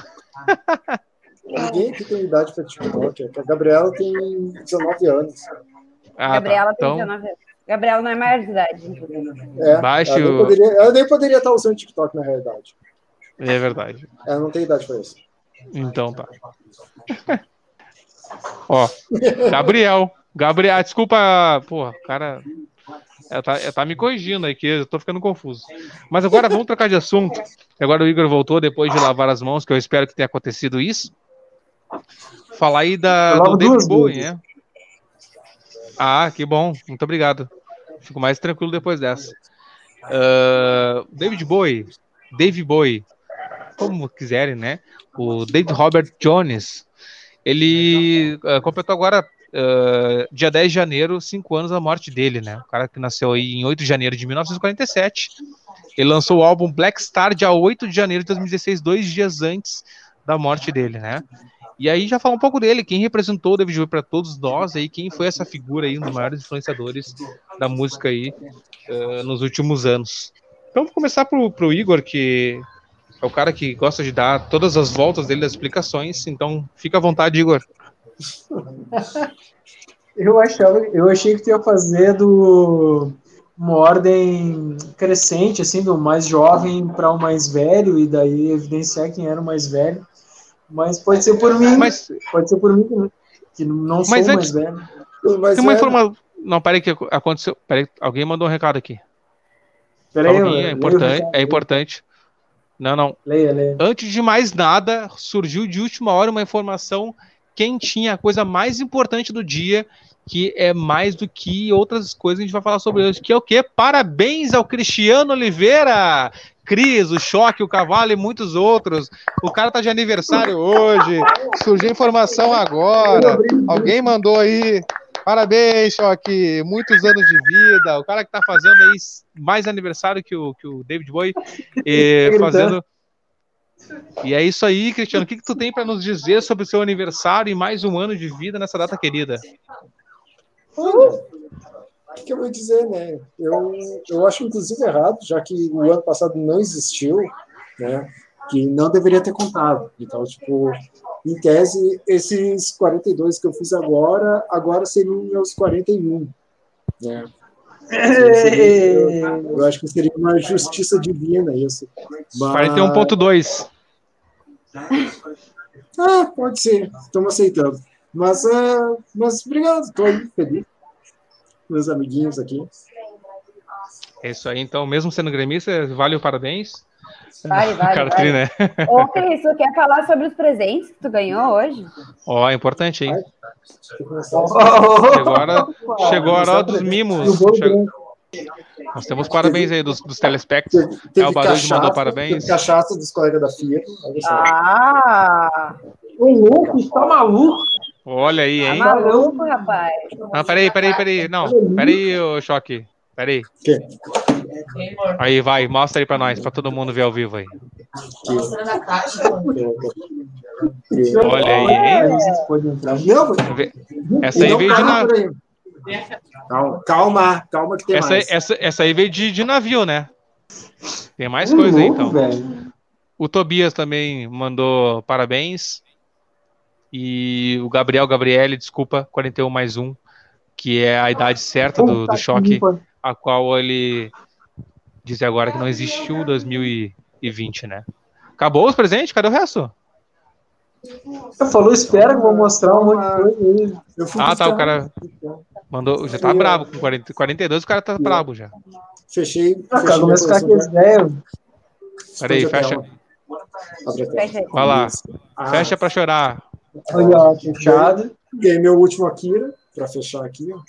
Ninguém aqui tem idade para TikTok. A Gabriela tem 19 anos. Ah, tá. Gabriela tá. tem então... 19 anos. Gabriela não é maior de idade. É, Baixe ela, nem poderia, ela nem poderia estar usando TikTok na realidade. É verdade. Ela não tem idade para isso. Então tá. Ó, Gabriel. Gabriel, desculpa, porra, o cara ela tá, ela tá me corrigindo aí, que eu tô ficando confuso. Mas agora vamos trocar de assunto. Agora o Igor voltou depois de lavar as mãos, que eu espero que tenha acontecido isso. Falar aí da, do David Bowie, né? Ah, que bom. Muito obrigado. Fico mais tranquilo depois dessa. Uh, David Bowie, David Bowie, como quiserem, né? O David Robert Jones, ele uh, completou agora uh, dia 10 de janeiro, cinco anos da morte dele, né? O cara que nasceu aí em 8 de janeiro de 1947. Ele lançou o álbum Black Star dia 8 de janeiro de 2016, dois dias antes da morte dele, né? E aí já fala um pouco dele, quem representou o David Bowie para todos nós aí, quem foi essa figura aí, um dos maiores influenciadores da música aí uh, nos últimos anos. Então vou começar pro, pro Igor, que é o cara que gosta de dar todas as voltas dele das explicações, então fica à vontade, Igor. eu achava, eu achei que tu ia fazer do uma ordem crescente, assim, do mais jovem para o mais velho, e daí evidenciar quem era o mais velho. Mas pode ser por mim. Mas, pode ser por mim que não sou mais antes, velho. tem uma informação. Não, peraí que aconteceu. Peraí, alguém mandou um recado aqui. Peraí, é importante. É importante. Não, não. Leia, leia. Antes de mais nada, surgiu de última hora uma informação quentinha, a coisa mais importante do dia, que é mais do que outras coisas que a gente vai falar sobre hoje, que é o quê? Parabéns ao Cristiano Oliveira! Cris, o Choque, o Cavalo e muitos outros. O cara tá de aniversário hoje. Surgiu informação agora. Alguém mandou aí. Parabéns, Choque. Muitos anos de vida. O cara que tá fazendo aí mais aniversário que o, que o David Bowie. E fazendo. E é isso aí, Cristiano. O que, que tu tem para nos dizer sobre o seu aniversário e mais um ano de vida nessa data querida? O que eu vou dizer, né? Eu, eu acho, inclusive, errado, já que o ano passado não existiu, né? Que não deveria ter contado. Então, tipo, em tese, esses 42 que eu fiz agora, agora seriam meus 41, né? eu, eu, acho que seria uma justiça divina isso. Mas... 41.2. Ah, pode ser. Estamos aceitando. Mas, uh, mas obrigado, estou aí feliz. Meus amiguinhos aqui. É isso aí, então, mesmo sendo gremista, vale o parabéns. Vale, vale. Cartri, vale. Né? Ô, Cris, tu quer falar sobre os presentes que tu ganhou hoje? Ó, oh, é importante, hein? Chegou a hora, chegou a hora dos mimos. Chegou... Nós temos parabéns aí dos, dos telespectos. É o Barulho mandou parabéns. Teve cachaça dos colegas da FIA. Ah! O louco, está maluco? Olha aí, hein? Tá maluco, rapaz. Não, peraí, peraí, peraí. Não, peraí, ô Choque. Peraí. Que? Aí, vai, mostra aí pra nós, pra todo mundo ver ao vivo aí. Olha aí, hein? Essa aí veio de navio. Calma, calma que tem essa, mais. Essa, essa aí veio de, de navio, né? Tem mais coisa aí, então. O Tobias também mandou parabéns. E o Gabriel Gabriele, desculpa, 41 mais um, que é a idade certa do, do choque, a qual ele diz agora que não existiu 2020, né? Acabou os presentes? Cadê o resto? Eu falou, espera que vou mostrar um monte de coisa aí. Ah, tá, o cara. Mandou, já tá E, bravo. Com 40, 42 o cara tá bravo já. Fechei. Ah, fechei cara, começa a ficar aqui ideias. Peraí, fecha. Fecha. Vai lá. Ah, Fecha pra chorar. Aí, ó, fechado. Ganhei meu último Akira, pra fechar aqui, ó.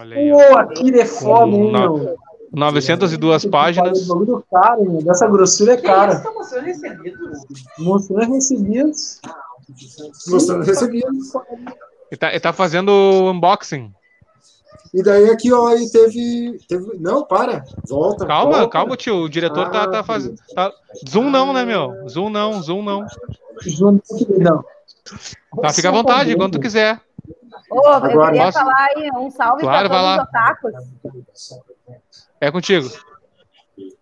Olha aí, ó. Pô, Akira é foda, hein, meu? 902 páginas. O bagulho caro, meu. Dessa grossura é cara. Estão mostrando recebidos. Mostrando recebidos. Mostrando recebido. Ele tá, ele tá fazendo unboxing. E daí aqui, ó, aí teve, teve. Não, para. Volta. Calma, volta. calma, tio. O diretor tá, tá fazendo. Tá... Zoom não, né, meu? Zoom não, zoom não. Junto não. Tá, fica à vontade, quando tu quiser. Ô, eu Agora, queria posso? falar aí um salve Claro, para vai todos lá. os otakus. É contigo.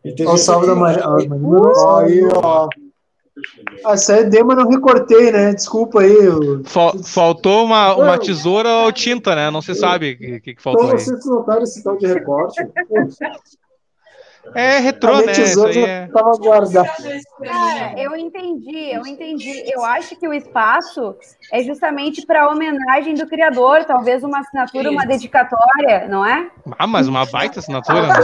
E o salve da Maria. Ah, aí, ó. Aí é demo, mas não recortei, né? Desculpa aí. eu- Fal- faltou uma, uma tesoura ou tinta, né? Não se sabe o que, que, que faltou Então aí. vocês notaram esse tal de recorte? É retrô, a né? Isso tesoura aí é. tava guardada. Cara, eu entendi, eu entendi. Eu acho que o espaço é justamente para homenagem do criador, talvez uma assinatura, uma dedicatória, não é? Ah, mas uma baita assinatura, né?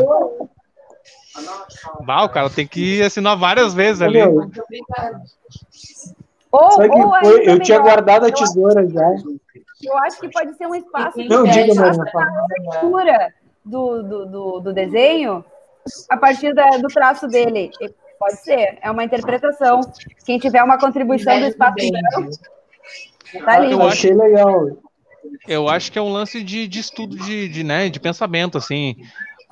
Bah, o cara tem que assinar várias vezes ali. Ou, sabe que ou foi? Eu tinha guardado a eu- tesoura já. Eu acho que pode ser um espaço de Não, diga, Marina. leitura do, do, do, do desenho a partir da- do traço dele. Pode ser, é uma interpretação. Quem tiver uma contribuição do espaço branco, tá ali. Eu Eu acho- achei legal. Eu acho que é um lance de, de estudo de, de, né, de pensamento, assim.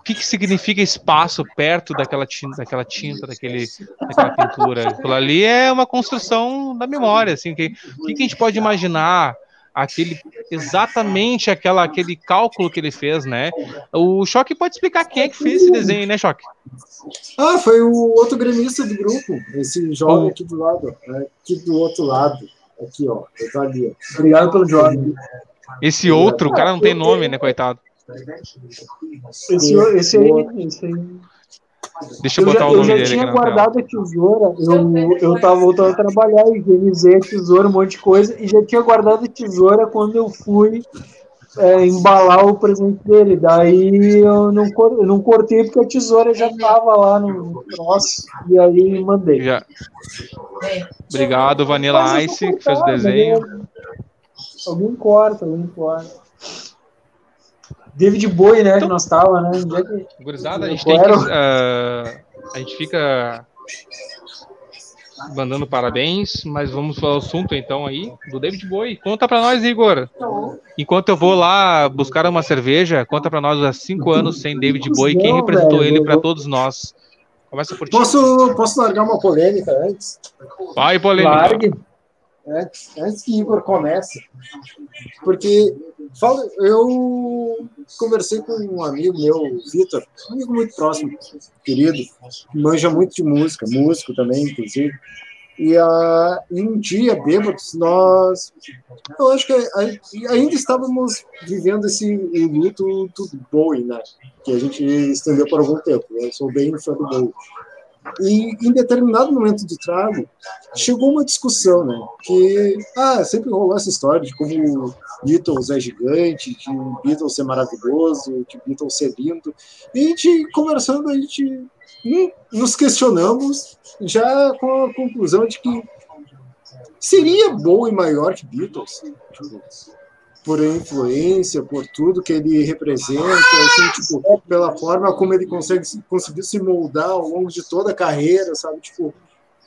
O que, que significa espaço perto daquela tinta, daquela tinta, daquele, daquela pintura? Aquilo ali é uma construção da memória, assim. Que, o que, que a gente pode imaginar? Aquele, exatamente aquela, aquele cálculo que ele fez, né? O Choque pode explicar quem é que fez esse desenho, né, Choque? Ah, foi o outro gremista do grupo. Esse jovem aqui do lado. né? Aqui do outro lado. Aqui, ó. Eu tô ali, ó. Obrigado pelo Jorge. Esse outro, o cara não tem nome, né, coitado? Esse, esse aí, esse aí. Deixa eu Eu já, botar o eu nome já dele aqui tinha guardado a tesoura, eu, eu tava voltando a trabalhar, higienizei a tesoura, um monte de coisa, e já tinha guardado a tesoura quando eu fui é, embalar o presente dele. Daí eu não, eu não cortei porque a tesoura já tava lá no troço, e aí mandei. Já. Obrigado, Vanilla eu Ice, que fez o cortar, desenho. né? Alguém corta, alguém corta. David Bowie, né, que nós tava, né? Que... Gurizada, a gente tem que. ah, a gente fica mandando parabéns, mas vamos ao assunto então aí do David Bowie. Conta pra nós, Igor. Enquanto eu vou lá buscar uma cerveja, conta pra nós há cinco anos sem David Bowie, quem representou velho, ele vou- todos nós. Começa por ti. Posso, posso largar uma polêmica antes? Vai, polêmica. Largue. Antes, antes que Igor comece. Porque eu conversei com um amigo meu, Vitor, um amigo muito próximo, querido, que manja muito de música, músico também, inclusive. E, e um dia, bêbados, nós. Eu acho que a- ainda estávamos vivendo esse luto do Bowie, né? Que a gente estendeu por algum tempo. Eu sou bem fã do Bowie. E em determinado momento do trago, chegou uma discussão, né? Que ah, sempre rolou essa história de como Beatles é gigante, de Beatles ser maravilhoso, de Beatles ser lindo. E a gente conversando, a gente hum, nos questionamos já com a conclusão de que seria bom e maior que Beatles. Tipo, por influência, por tudo que ele representa, assim, tipo, pela forma como ele consegue conseguiu se moldar ao longo de toda a carreira, sabe? Tipo,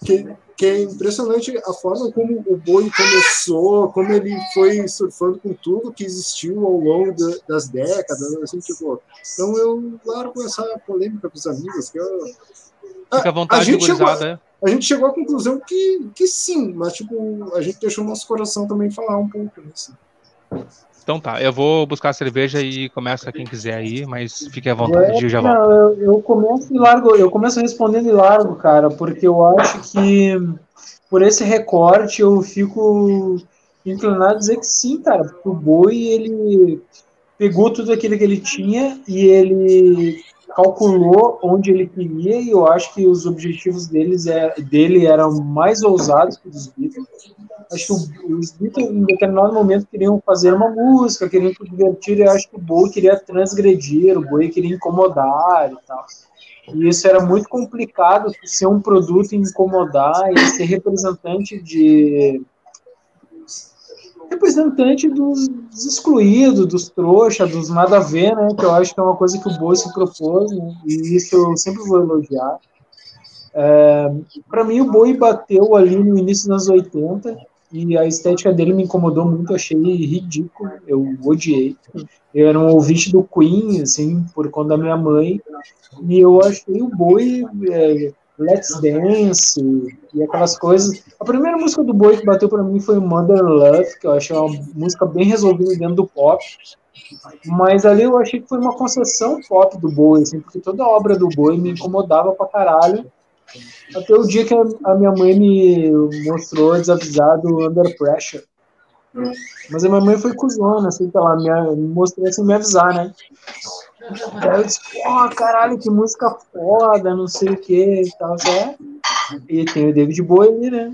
que, que é impressionante a forma como o Boi começou, como ele foi surfando com tudo que existiu ao longo da- das décadas, assim, tipo. Então eu largo essa polêmica com os amigos, que eu, Fica à vontade, gente chegou, a gente chegou à conclusão que, que sim, mas tipo, a gente deixou o nosso coração também falar um pouco nisso. Então tá, eu vou buscar a cerveja e começa quem quiser aí, mas fique à vontade, eu já volto. Eu, eu começo e largo, eu começo respondendo e largo, cara, porque eu acho que por esse recorte eu fico inclinado a dizer que sim, cara, porque o Boi ele pegou tudo aquilo que ele tinha e ele calculou onde ele queria e eu acho que os objetivos deles é, dele eram mais ousados que os dos Beatles. acho que os Beatles, em determinado momento, queriam fazer uma música, queriam se divertir, e eu acho que o Bowie queria transgredir, o Bowie queria incomodar e tal. E isso era muito complicado, ser um produto e incomodar e ser representante de representante dos, dos excluídos, dos trouxas, dos nada a ver, né? Que eu acho que é uma coisa que o Boa se propôs, né, e isso eu sempre vou elogiar. É, para mim, o Boi bateu ali no início dos anos 80 e a estética dele me incomodou muito, achei ridículo, eu odiei. Eu era um ouvinte do Queen, assim, por conta da minha mãe, e eu achei o Boi é, Let's Dance e aquelas coisas. A primeira música do Boi que bateu para mim foi Mother Love, que eu achei uma música bem resolvida dentro do pop. Mas ali eu achei que foi uma concessão pop do Boi, assim, porque toda a obra do Boi me incomodava pra caralho. Até o dia que a minha mãe me mostrou desavisado Under Pressure. Mas a minha mãe foi cuzona, assim, tá lá, me, mostrou sem me avisar, né? Aí eu disse, porra, caralho, que música foda, não sei o que e tal. É. E tem o David Bowie, né?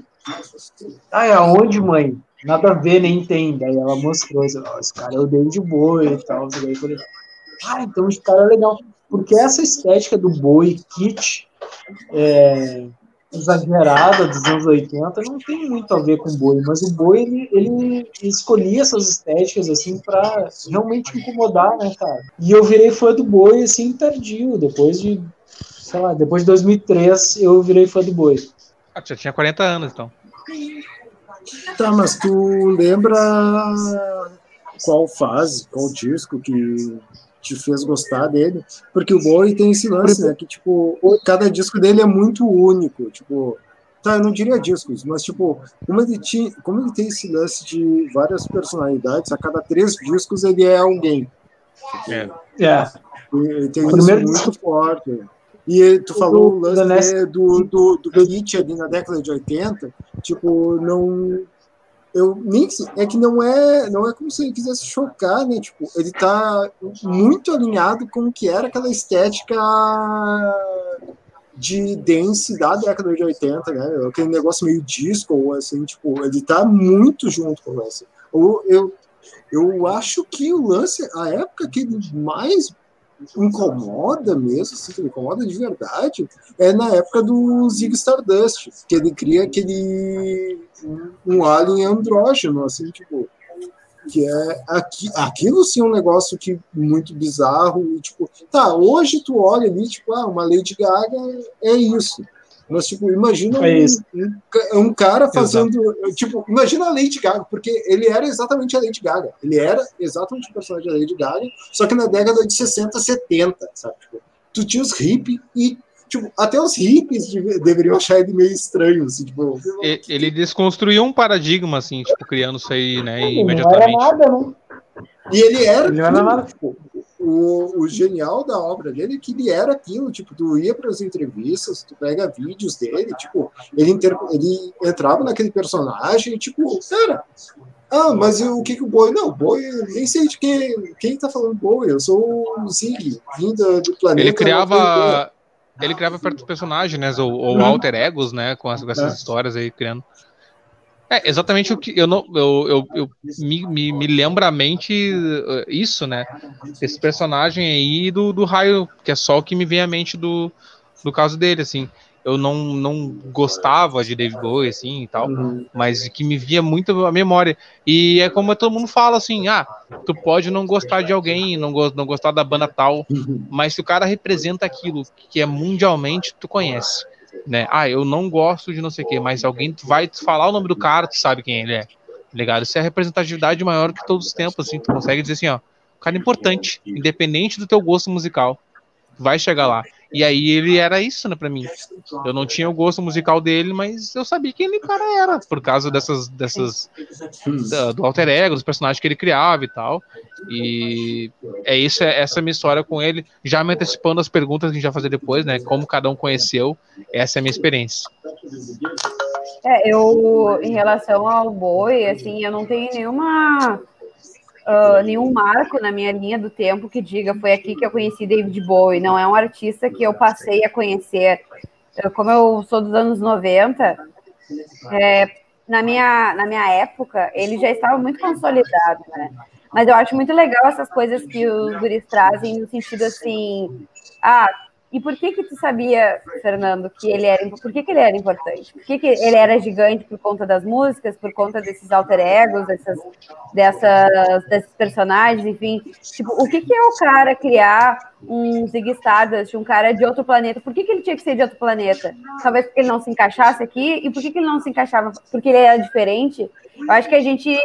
Ah, é aonde, mãe? Nada a ver, nem tem. Daí ela mostrou, assim, oh, esse cara é o David Bowie e tal. Daí eu falei, ah, então esse cara é legal. Porque essa estética do Bowie, kit, é, exagerada dos anos 80 não tem muito a ver com o boi, mas o boi ele, ele escolhia essas estéticas assim para realmente incomodar, né, cara? E eu virei fã do boi assim tardio, depois de sei lá, depois de 2003 eu virei fã do boi. Ah, já tinha 40 anos então. Tá, mas tu lembra qual fase, qual disco que te fez gostar dele, porque o Bowie tem esse lance, né, que, tipo, cada disco dele é muito único, tipo, tá, eu não diria discos, mas, tipo, como ele, tinha, como ele tem esse lance de várias personalidades, a cada três discos ele é alguém. É. é. Ele tem isso muito forte. E tu falou o lance do, do, do Beat ali na década de 80, tipo, não eu nem é que não é não é como se ele quisesse chocar né? Tipo ele tá muito alinhado com o que era aquela estética de dance da década de 80 né? Aquele negócio meio disco assim tipo ele tá muito junto com essa. Ou eu eu acho que o lance a época que ele mais incomoda mesmo, assim, que incomoda de verdade, é na época do Zig Stardust, que ele cria aquele um alien andrógeno, assim, tipo, que é aqui, aquilo sim é um negócio que muito bizarro e tipo, tá, hoje tu olha ali, tipo, ah, uma Lady Gaga é isso. Mas, tipo, imagina é um, um, um, cara fazendo. Exato. Tipo, imagina a Lady Gaga, porque ele era exatamente a Lady Gaga. Ele era exatamente o personagem da Lady Gaga, só que na década de 60, 70, sabe? Tipo, tu tinha os hippies e. Tipo, até os hippies deveriam achar ele meio estranho, assim, tipo... Ele desconstruiu um paradigma, assim, tipo, criando isso aí, né, imediatamente. Não era nada, né? E ele era, ele era nada, tipo, o, o, genial da obra dele é que ele era aquilo, tipo, tu ia para as entrevistas, tu pega vídeos dele, tipo, ele, inter, ele entrava naquele personagem, tipo, cara, ah, mas o que que o Boi, não, o Boi, nem sei de quem, quem tá falando Boi, eu sou o Zig, vindo do planeta. Ele criava, ele criava personagens, né, ou, ou uhum. alter egos, né, com, as, com essas é. histórias aí, criando. É exatamente o que eu não eu, eu, eu me, me, me lembra a mente uh, isso, né? Esse personagem aí do, do raio, que é só o que me vem à mente do, do caso dele, assim. Eu não, não gostava de David Bowie, assim, e tal, uhum. mas que me via muito a memória. E é como todo mundo fala, assim, ah, tu pode não gostar de alguém, não, go não gostar da banda tal, uhum. mas se o cara representa aquilo que é mundialmente, tu conhece né? Ah, eu não gosto de não sei o quê, mas alguém vai falar o nome do cara, tu sabe quem ele é. Tá ligado? Isso é a representatividade maior que todos os tempos, assim, tu consegue dizer assim, ó, cara importante, independente do teu gosto musical, vai chegar lá. E aí ele era isso, né, pra mim. Eu não tinha o gosto musical dele, mas eu sabia quem ele cara era, por causa dessas, dessas da, do alter ego, dos personagens que ele criava e tal. E é isso, é essa é a minha história com ele. Já me antecipando as perguntas que a gente vai fazer depois, né, como cada um conheceu, essa é a minha experiência. É, eu, em relação ao boi, assim, eu não tenho nenhuma uh, nenhum marco na minha linha do tempo que diga foi aqui que eu conheci David Bowie. Não é um artista que eu passei a conhecer. Como eu sou dos anos 90, é, na minha, na minha época, ele já estava muito consolidado, né? Mas eu acho muito legal essas coisas que os guris trazem no sentido assim, ah, e por que que tu sabia, Fernando, que ele era, por que que ele era importante? Por que que ele era gigante por conta das músicas, por conta desses alter egos, dessas, dessas, desses personagens, enfim, tipo, o que que é o cara criar um Zig Stardust, um cara de outro planeta? Por que que ele tinha que ser de outro planeta? Talvez porque ele não se encaixasse aqui, e por que que ele não se encaixava? Porque ele era diferente? Eu acho que a gente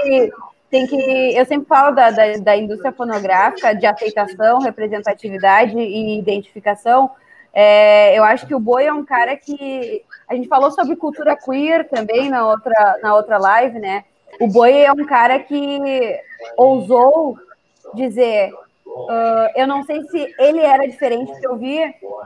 tem que. Eu sempre falo da, da, da, indústria fonográfica, de aceitação, representatividade e identificação. É, eu acho que o Boi é um cara que. A gente falou sobre cultura queer também na outra, na outra live, né? O Boi é um cara que ousou dizer. Uh, eu não sei se ele era diferente, porque eu vi,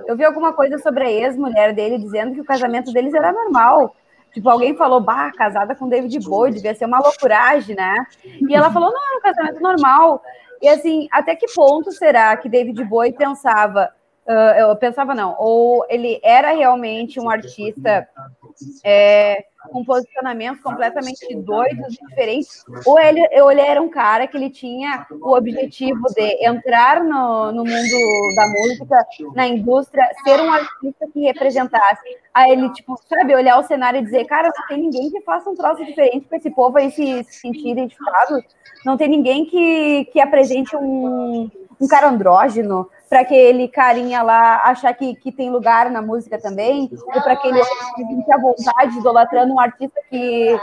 eu vi alguma coisa sobre a ex-mulher dele dizendo que o casamento deles era normal. Tipo, alguém falou, bah, casada com David Bowie, devia ser uma loucuragem, né? E ela falou, não, é um casamento normal. E assim, até que ponto será que David Bowie pensava, uh, eu pensava não, ou ele era realmente um artista é, com posicionamentos completamente doidos e diferentes, ou ele, ou ele era um cara que ele tinha o objetivo de entrar no, no mundo da música, na indústria, ser um artista que representasse. Aí ele, tipo, sabe, olhar o cenário e dizer, cara, não tem ninguém que faça um troço diferente para esse povo aí se, se sentir identificado, não tem ninguém que, que apresente um, um cara andrógeno, para aquele carinha lá achar que, que tem lugar na música também, ou para aquele que fica à vontade idolatrando um artista que,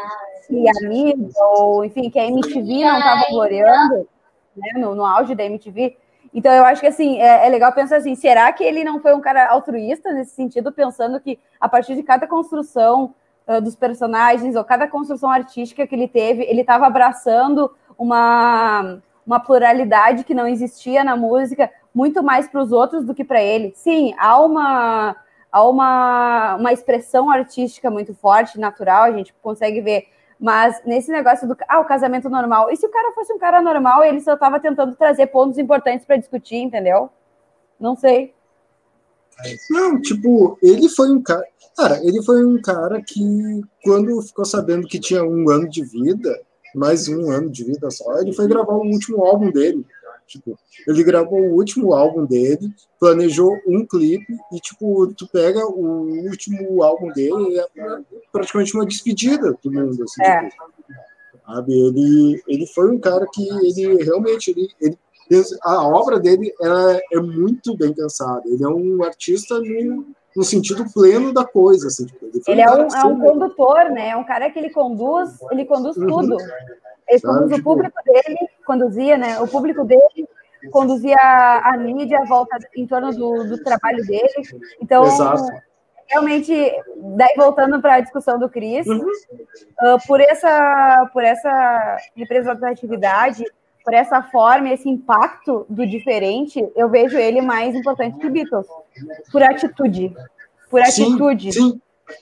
que é amigo, ou enfim, que a MTV não estava gloriando, né, no, no auge da MTV. Então, eu acho que assim, é, é, legal pensar assim: será que ele não foi um cara altruísta nesse sentido, pensando que a partir de cada construção uh, dos personagens, ou cada construção artística que ele teve, ele estava abraçando uma, uma pluralidade que não existia na música, muito mais para os outros do que para ele. Sim, há uma há uma, uma expressão artística muito forte, natural, a gente consegue ver. Mas nesse negócio do ah, o casamento normal, e se o cara fosse um cara normal, ele só estava tentando trazer pontos importantes para discutir, entendeu? Não sei. Não, tipo, ele foi um cara. Cara, ele foi um cara que, quando ficou sabendo que tinha um ano de vida, mais um ano de vida só, ele foi gravar o último álbum dele. Tipo, ele gravou o último álbum dele, planejou um clipe e, tipo, tu pega o último álbum dele é praticamente uma despedida do mundo, assim, é. tipo, sabe? Ele, ele foi um cara que ele realmente, ele, ele a obra dele ela é muito bem pensada. Ele é um artista no, no sentido pleno da coisa. Assim, tipo, ele, ele é, um, é um condutor, né? É um cara que ele conduz, ele conduz uhum. tudo. Ele conduz o tipo, público dele, conduzia, né? O público dele conduzia a, a mídia à volta em torno do, do trabalho dele. Então, Exato. realmente, daí voltando para a discussão do Cris, uhum. uh, por, essa, por essa representatividade, por essa forma, esse impacto do diferente, eu vejo ele mais importante que Beatles, por atitude. Por atitude. Sim, sim.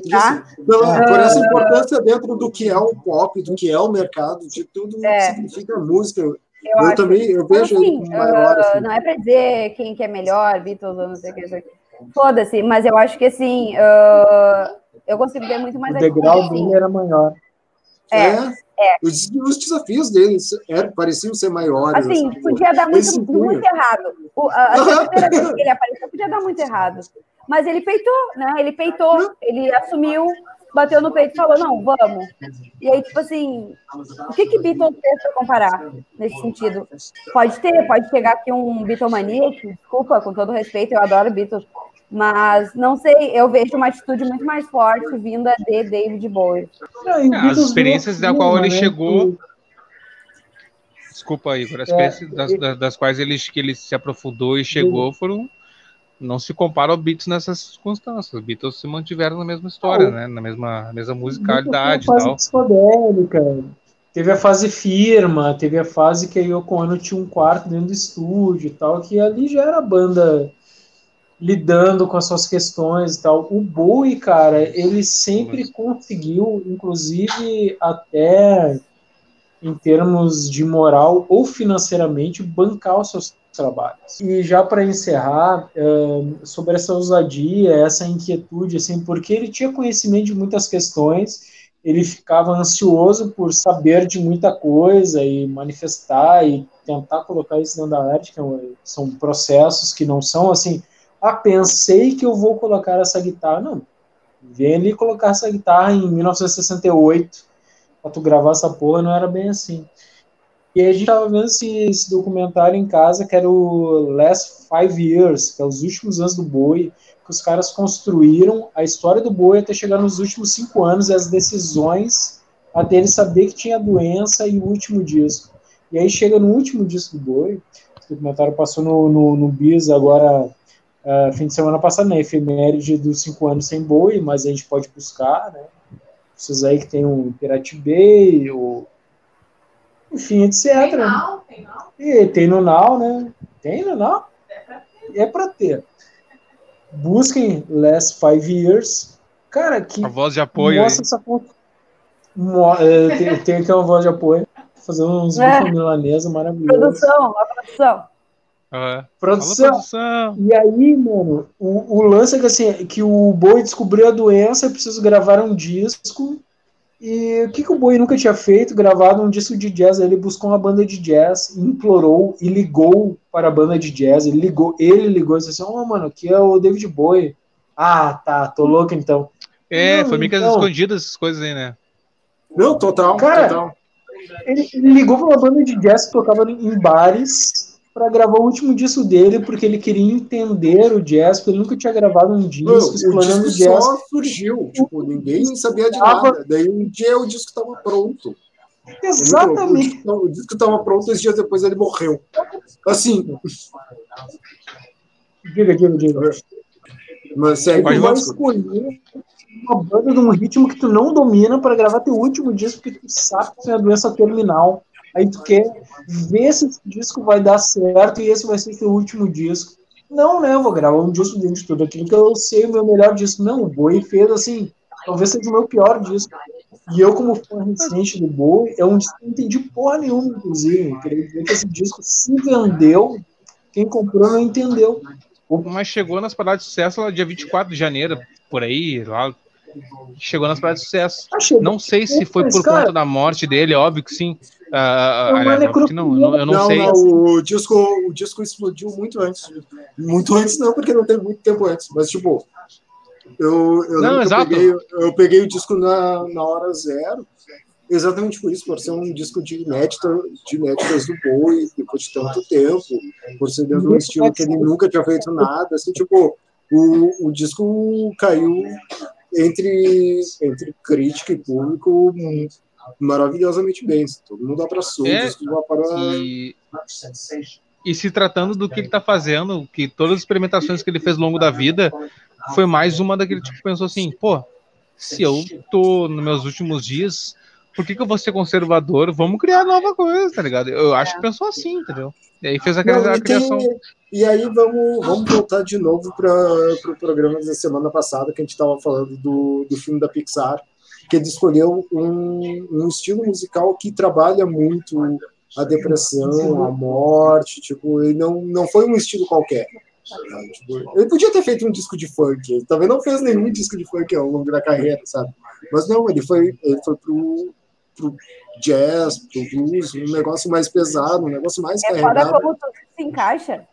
Tá? Pela, por essa importância dentro do que é o pop, do que é o mercado, de tudo é. que significa música. Eu, eu também eu vejo assim, maior. Assim. Não é para dizer quem que é melhor, Beatles ou não sei o que. Foda-se, mas eu acho que assim, uh, eu consigo ver muito mais. O degrau dele era maior. É, é. é. Os, os, desafios dele era, pareciam ser maiores. Assim, assim podia dar muito, muito errado. O, a, a primeira vez que ele apareceu podia dar muito errado. Mas ele peitou, né? Ele peitou, ele assumiu, bateu no peito e falou, não, vamos. E aí, tipo assim, o que que Beatles fez para comparar nesse sentido? Pode ter, pode chegar aqui um Beatlemaniac, desculpa, com todo respeito, eu adoro Beatles, mas não sei, eu vejo uma atitude muito mais forte vinda de David Bowie. É, as experiências da qual ele né? chegou... Desculpa, Igor, as é, experiências das, das, das quais ele, que ele se aprofundou e chegou foram não se compara ao Beatles nessas circunstâncias. Os Beatles se mantiveram na mesma história, né? Na mesma, mesma musicalidade. Teve a fase psicodélica, teve a fase firma, teve a fase que a Yoko Ono tinha um quarto dentro do estúdio e tal, que ali já era a banda lidando com as suas questões e tal. O Bowie, cara, ele sempre conseguiu, inclusive até em termos de moral ou financeiramente, bancar os seus trabalhos. E já para encerrar, sobre essa ousadia, essa inquietude, assim, porque ele tinha conhecimento de muitas questões, ele ficava ansioso por saber de muita coisa e manifestar e tentar colocar isso dentro da arte, que é são processos que não são assim, ah, pensei que eu vou colocar essa guitarra. Não, vem ali colocar essa guitarra em 1968, pra tu gravar essa porra, não era bem assim. E aí a gente tava vendo esse, esse documentário em casa, que era o Last Five Years, que é os últimos anos do boi, que os caras construíram a história do boi até chegar nos últimos cinco anos e as decisões até ele saber que tinha doença e o último disco. E aí chega no último disco do boi, o documentário passou no, no, no agora, uh, fim de semana passado, na efeméride dos cinco anos sem boi, mas a gente pode buscar, né? Vocês aí que tem um Piratibei, ou enfim, etc. Tem Now, tem Now. E tem no Now, né? Tem no Now? É pra ter. Busquem Last Five Years. Cara, que. A voz de apoio. Mostra essa Mo é, tem, tem aqui uma voz de apoio. Fazendo uns é. milanesa maravilhosos. Produção, a produção. Uhum. Produção. produção. E aí, mano, o, o lance é que assim, que o Boi descobriu a doença, eu preciso gravar um disco e o que, que o Boi nunca tinha feito? Gravado um disco de jazz. Ele buscou uma banda de jazz, implorou e ligou para a banda de jazz. Ele ligou, ele ligou e disse assim: oh, mano, aqui é o David Bowie. Ah, tá, tô louco então. É, Não, foi meio que então... escondidas essas coisas aí, né? Não, total. Cara, total. Ele, ele ligou para uma banda de jazz que tocava em bares para gravar o último disco dele, porque ele queria entender o jazz, porque ele nunca tinha gravado um disco Não, explorando o disco jazz. só surgiu, tipo, ninguém sabia de nada. Daí um dia o disco estava pronto. Exatamente. O disco estava pronto, dois dias depois ele morreu. Assim. Diga, diga, diga. Mas segue. Tu vai escolher uma banda de um ritmo que tu não domina para gravar teu último disco, porque tu sabe que tem a doença terminal aí tu quer ver se esse disco vai dar certo e esse vai ser teu último disco. Não, né? Eu vou gravar um disco dentro de tudo aquilo que eu sei o meu melhor disco. Não, o Boi fez assim, talvez seja o meu pior disco. E eu, como fã recente do Boi, é um disco que não entendi porra nenhuma, inclusive. Queria dizer que esse disco se vendeu, quem comprou não entendeu. Mas chegou nas paradas de sucesso lá dia 24 de janeiro, por aí, lá chegou nas paradas de sucesso. Ah, não sei se foi por conta da morte dele, óbvio que sim. Uh, aliás, não, não, eu não, não sei. Não, o, disco, o disco explodiu muito antes. Muito antes não, porque não teve muito tempo antes. Mas, tipo, eu, eu, não, exato. Eu, peguei, eu peguei o disco na, na hora zero, exatamente por isso, por ser um disco de, inédito, de inéditas do Bowie, depois de tanto tempo, por ser dentro de um estilo que ele nunca tinha feito nada, assim, tipo, o, o disco caiu entre, entre crítica e público maravilhosamente bem. Todo mundo abraçou. É, para... e, e se tratando do que ele está fazendo, que todas as experimentações que ele fez ao longo da vida, foi mais uma daquele tipo que pensou assim, pô, se eu tô nos meus últimos dias, por que, que eu vou ser conservador? Vamos criar nova coisa, tá ligado? Eu acho que pensou assim, entendeu? E aí fez aquela Não, a criação. Tem, e aí vamos, vamos voltar de novo para o pro programa da semana passada, que a gente estava falando do, do filme da Pixar, que ele escolheu um, um estilo musical que trabalha muito a depressão, a morte, tipo, ele não, não foi um estilo qualquer. Tipo, ele podia ter feito um disco de funk, ele também não fez nenhum disco de funk ao longo da carreira, sabe? Mas não, ele foi, ele foi pro, pro jazz, pro blues, um negócio mais pesado, um negócio mais é carregado. Foda como tudo se encaixa.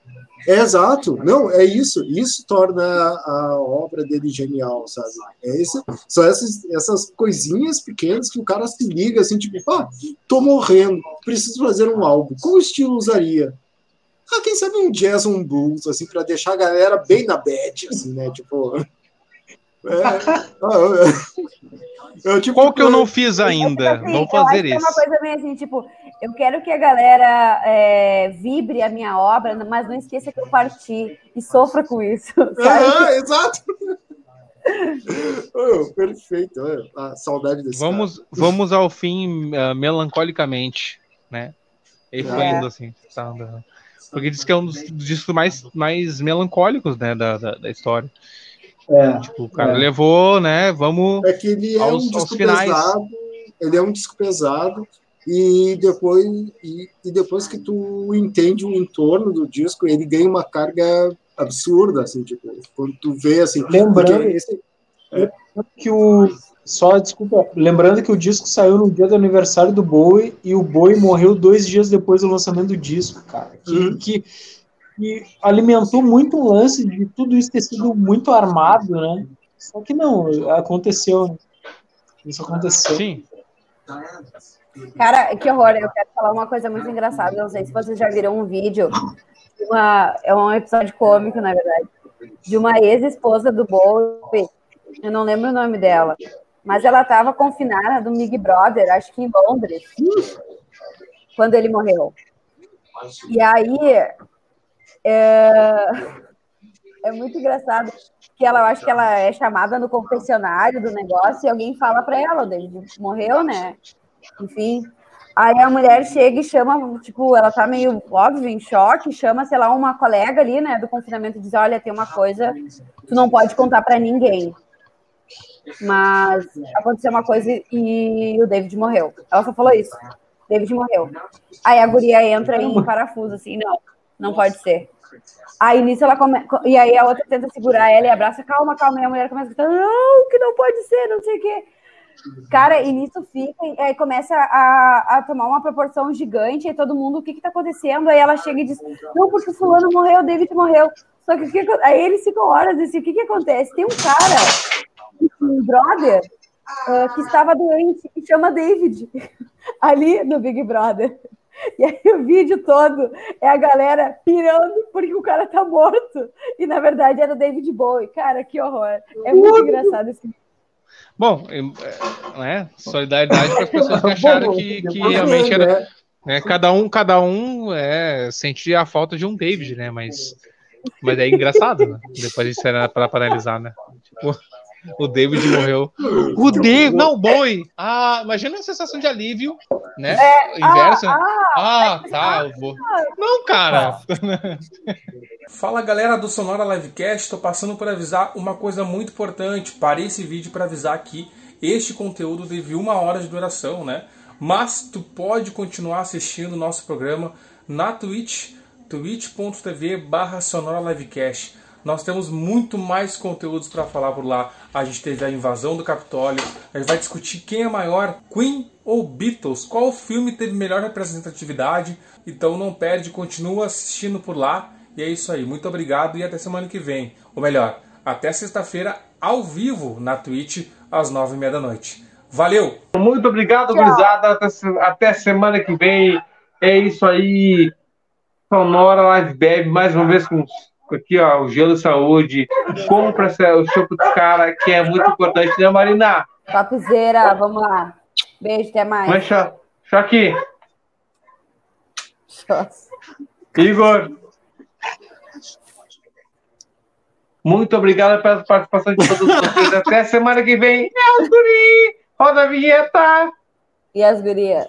É exato, não, é isso, isso torna a, obra dele genial, sabe? É esse, são essas, essas coisinhas pequenas que o cara se liga assim, tipo, ah, tô morrendo, preciso fazer um álbum, qual estilo usaria? Ah, quem sabe um jazz um blues, assim, para deixar a galera bem na bad, assim, né? Tipo. É, eu, tipo, Qual que eu não fiz ainda? Assim, Vamos fazer isso. É uma coisa meio assim, tipo, eu quero que a galera é, vibre a minha obra, mas não esqueça que eu parti e sofra com isso. Ah, exato. oh, perfeito, a saudade desse vamos, cara. vamos ao fim uh, melancolicamente, né? E foi é. indo assim, tá andando. Porque diz que é um dos discos mais, mais melancólicos, né, da, da, da história. É, tipo, o cara é. levou, né? Vamos é que ele é aos, um disco pesado, ele é um disco pesado e depois e, e, depois que tu entende o entorno do disco, ele ganha uma carga absurda, assim, tipo, quando tu vê assim. Lembrando esse, é. que o Só, desculpa, lembrando que o disco saiu no dia do aniversário do Bowie e o Bowie morreu dois dias depois do lançamento do disco, cara. Que, uhum. que, que, alimentou muito um lance de tudo isso ter sido muito armado, né? Só que não, aconteceu. Né? Isso aconteceu. Sim. Cara, que horror. Eu quero falar uma coisa muito engraçada. Não sei se vocês já viram um vídeo. Uma, é um episódio cômico, na verdade. De uma ex-esposa do Bowie. Eu não lembro o nome dela mas ela estava confinada do Big Brother, acho que em Londres, quando ele morreu. E aí é, é muito engraçado que ela, eu acho que ela é chamada no confessionário do negócio e alguém fala para ela, o David morreu, né? Enfim. Aí a mulher chega e chama, tipo, ela tá meio óbvio, em choque, chama, sei lá, uma colega ali, né, do confinamento e diz: Olha, tem uma coisa, tu não pode contar para ninguém. Mas aconteceu uma coisa e o David morreu. Ela só falou isso. David morreu. Aí a guria entra em parafuso, assim, não, não pode ser. Aí nisso ela. E aí a outra tenta segurar ela e abraça, calma, calma. E a mulher começa a gritar, não, que não pode ser, não sei o quê. Cara, e nisso fica, aí começa a, a tomar uma proporção gigante, e todo mundo, o que que tá acontecendo? Aí ela chega e diz, não, porque o fulano morreu, o David morreu. Só que, aí eles ficam horas assim, o que que acontece? Tem um cara um brother uh, que estava doente e chama David ali no Big Brother. E aí o vídeo todo é a galera pirando porque o cara tá morto. E na verdade era o David Bowie. Cara, que horror. É muito engraçado esse vídeo. Bom, né? Solidariedade para as pessoas que acharam que, que realmente era. Né, cada um, cada um é, sente a falta de um David, né? Mas, mas é engraçado, né? Depois isso era para analisar, né? Tipo, o David morreu. O David, não, Boy. Ah, imagina a sensação de alívio, né? É, Inverso. Ah, ah, ah tá. Eu vou... Não, cara. Fala galera do Sonora Livecast, estou passando por avisar uma coisa muito importante. Parei esse vídeo para avisar que este conteúdo teve uma hora de duração, né? Mas tu pode continuar assistindo o nosso programa na Twitch, twitch.tv barra Sonora Livecast. Nós temos muito mais conteúdos para falar por lá. A gente teve a invasão do Capitólio, a gente vai discutir quem é maior, Queen ou Beatles, qual filme teve melhor representatividade. Então não perde, continua assistindo por lá. E é isso aí. Muito obrigado e até semana que vem. Ou melhor, até sexta-feira ao vivo na Twitch às nove e meia da noite. Valeu! Muito obrigado, gurizada. Até, até semana que vem. É isso aí. Sonora Live Bebe, mais uma vez com aqui, ó, o Gelo Saúde. Compra o choco dos caras, que é muito importante, né, Marina? Papizeira, vamos lá. Beijo, até mais. Mas, Choque. Igor. Muito obrigado pela participação de todos vocês. Até semana que vem. É os guri. Roda a vinheta. E as gurias.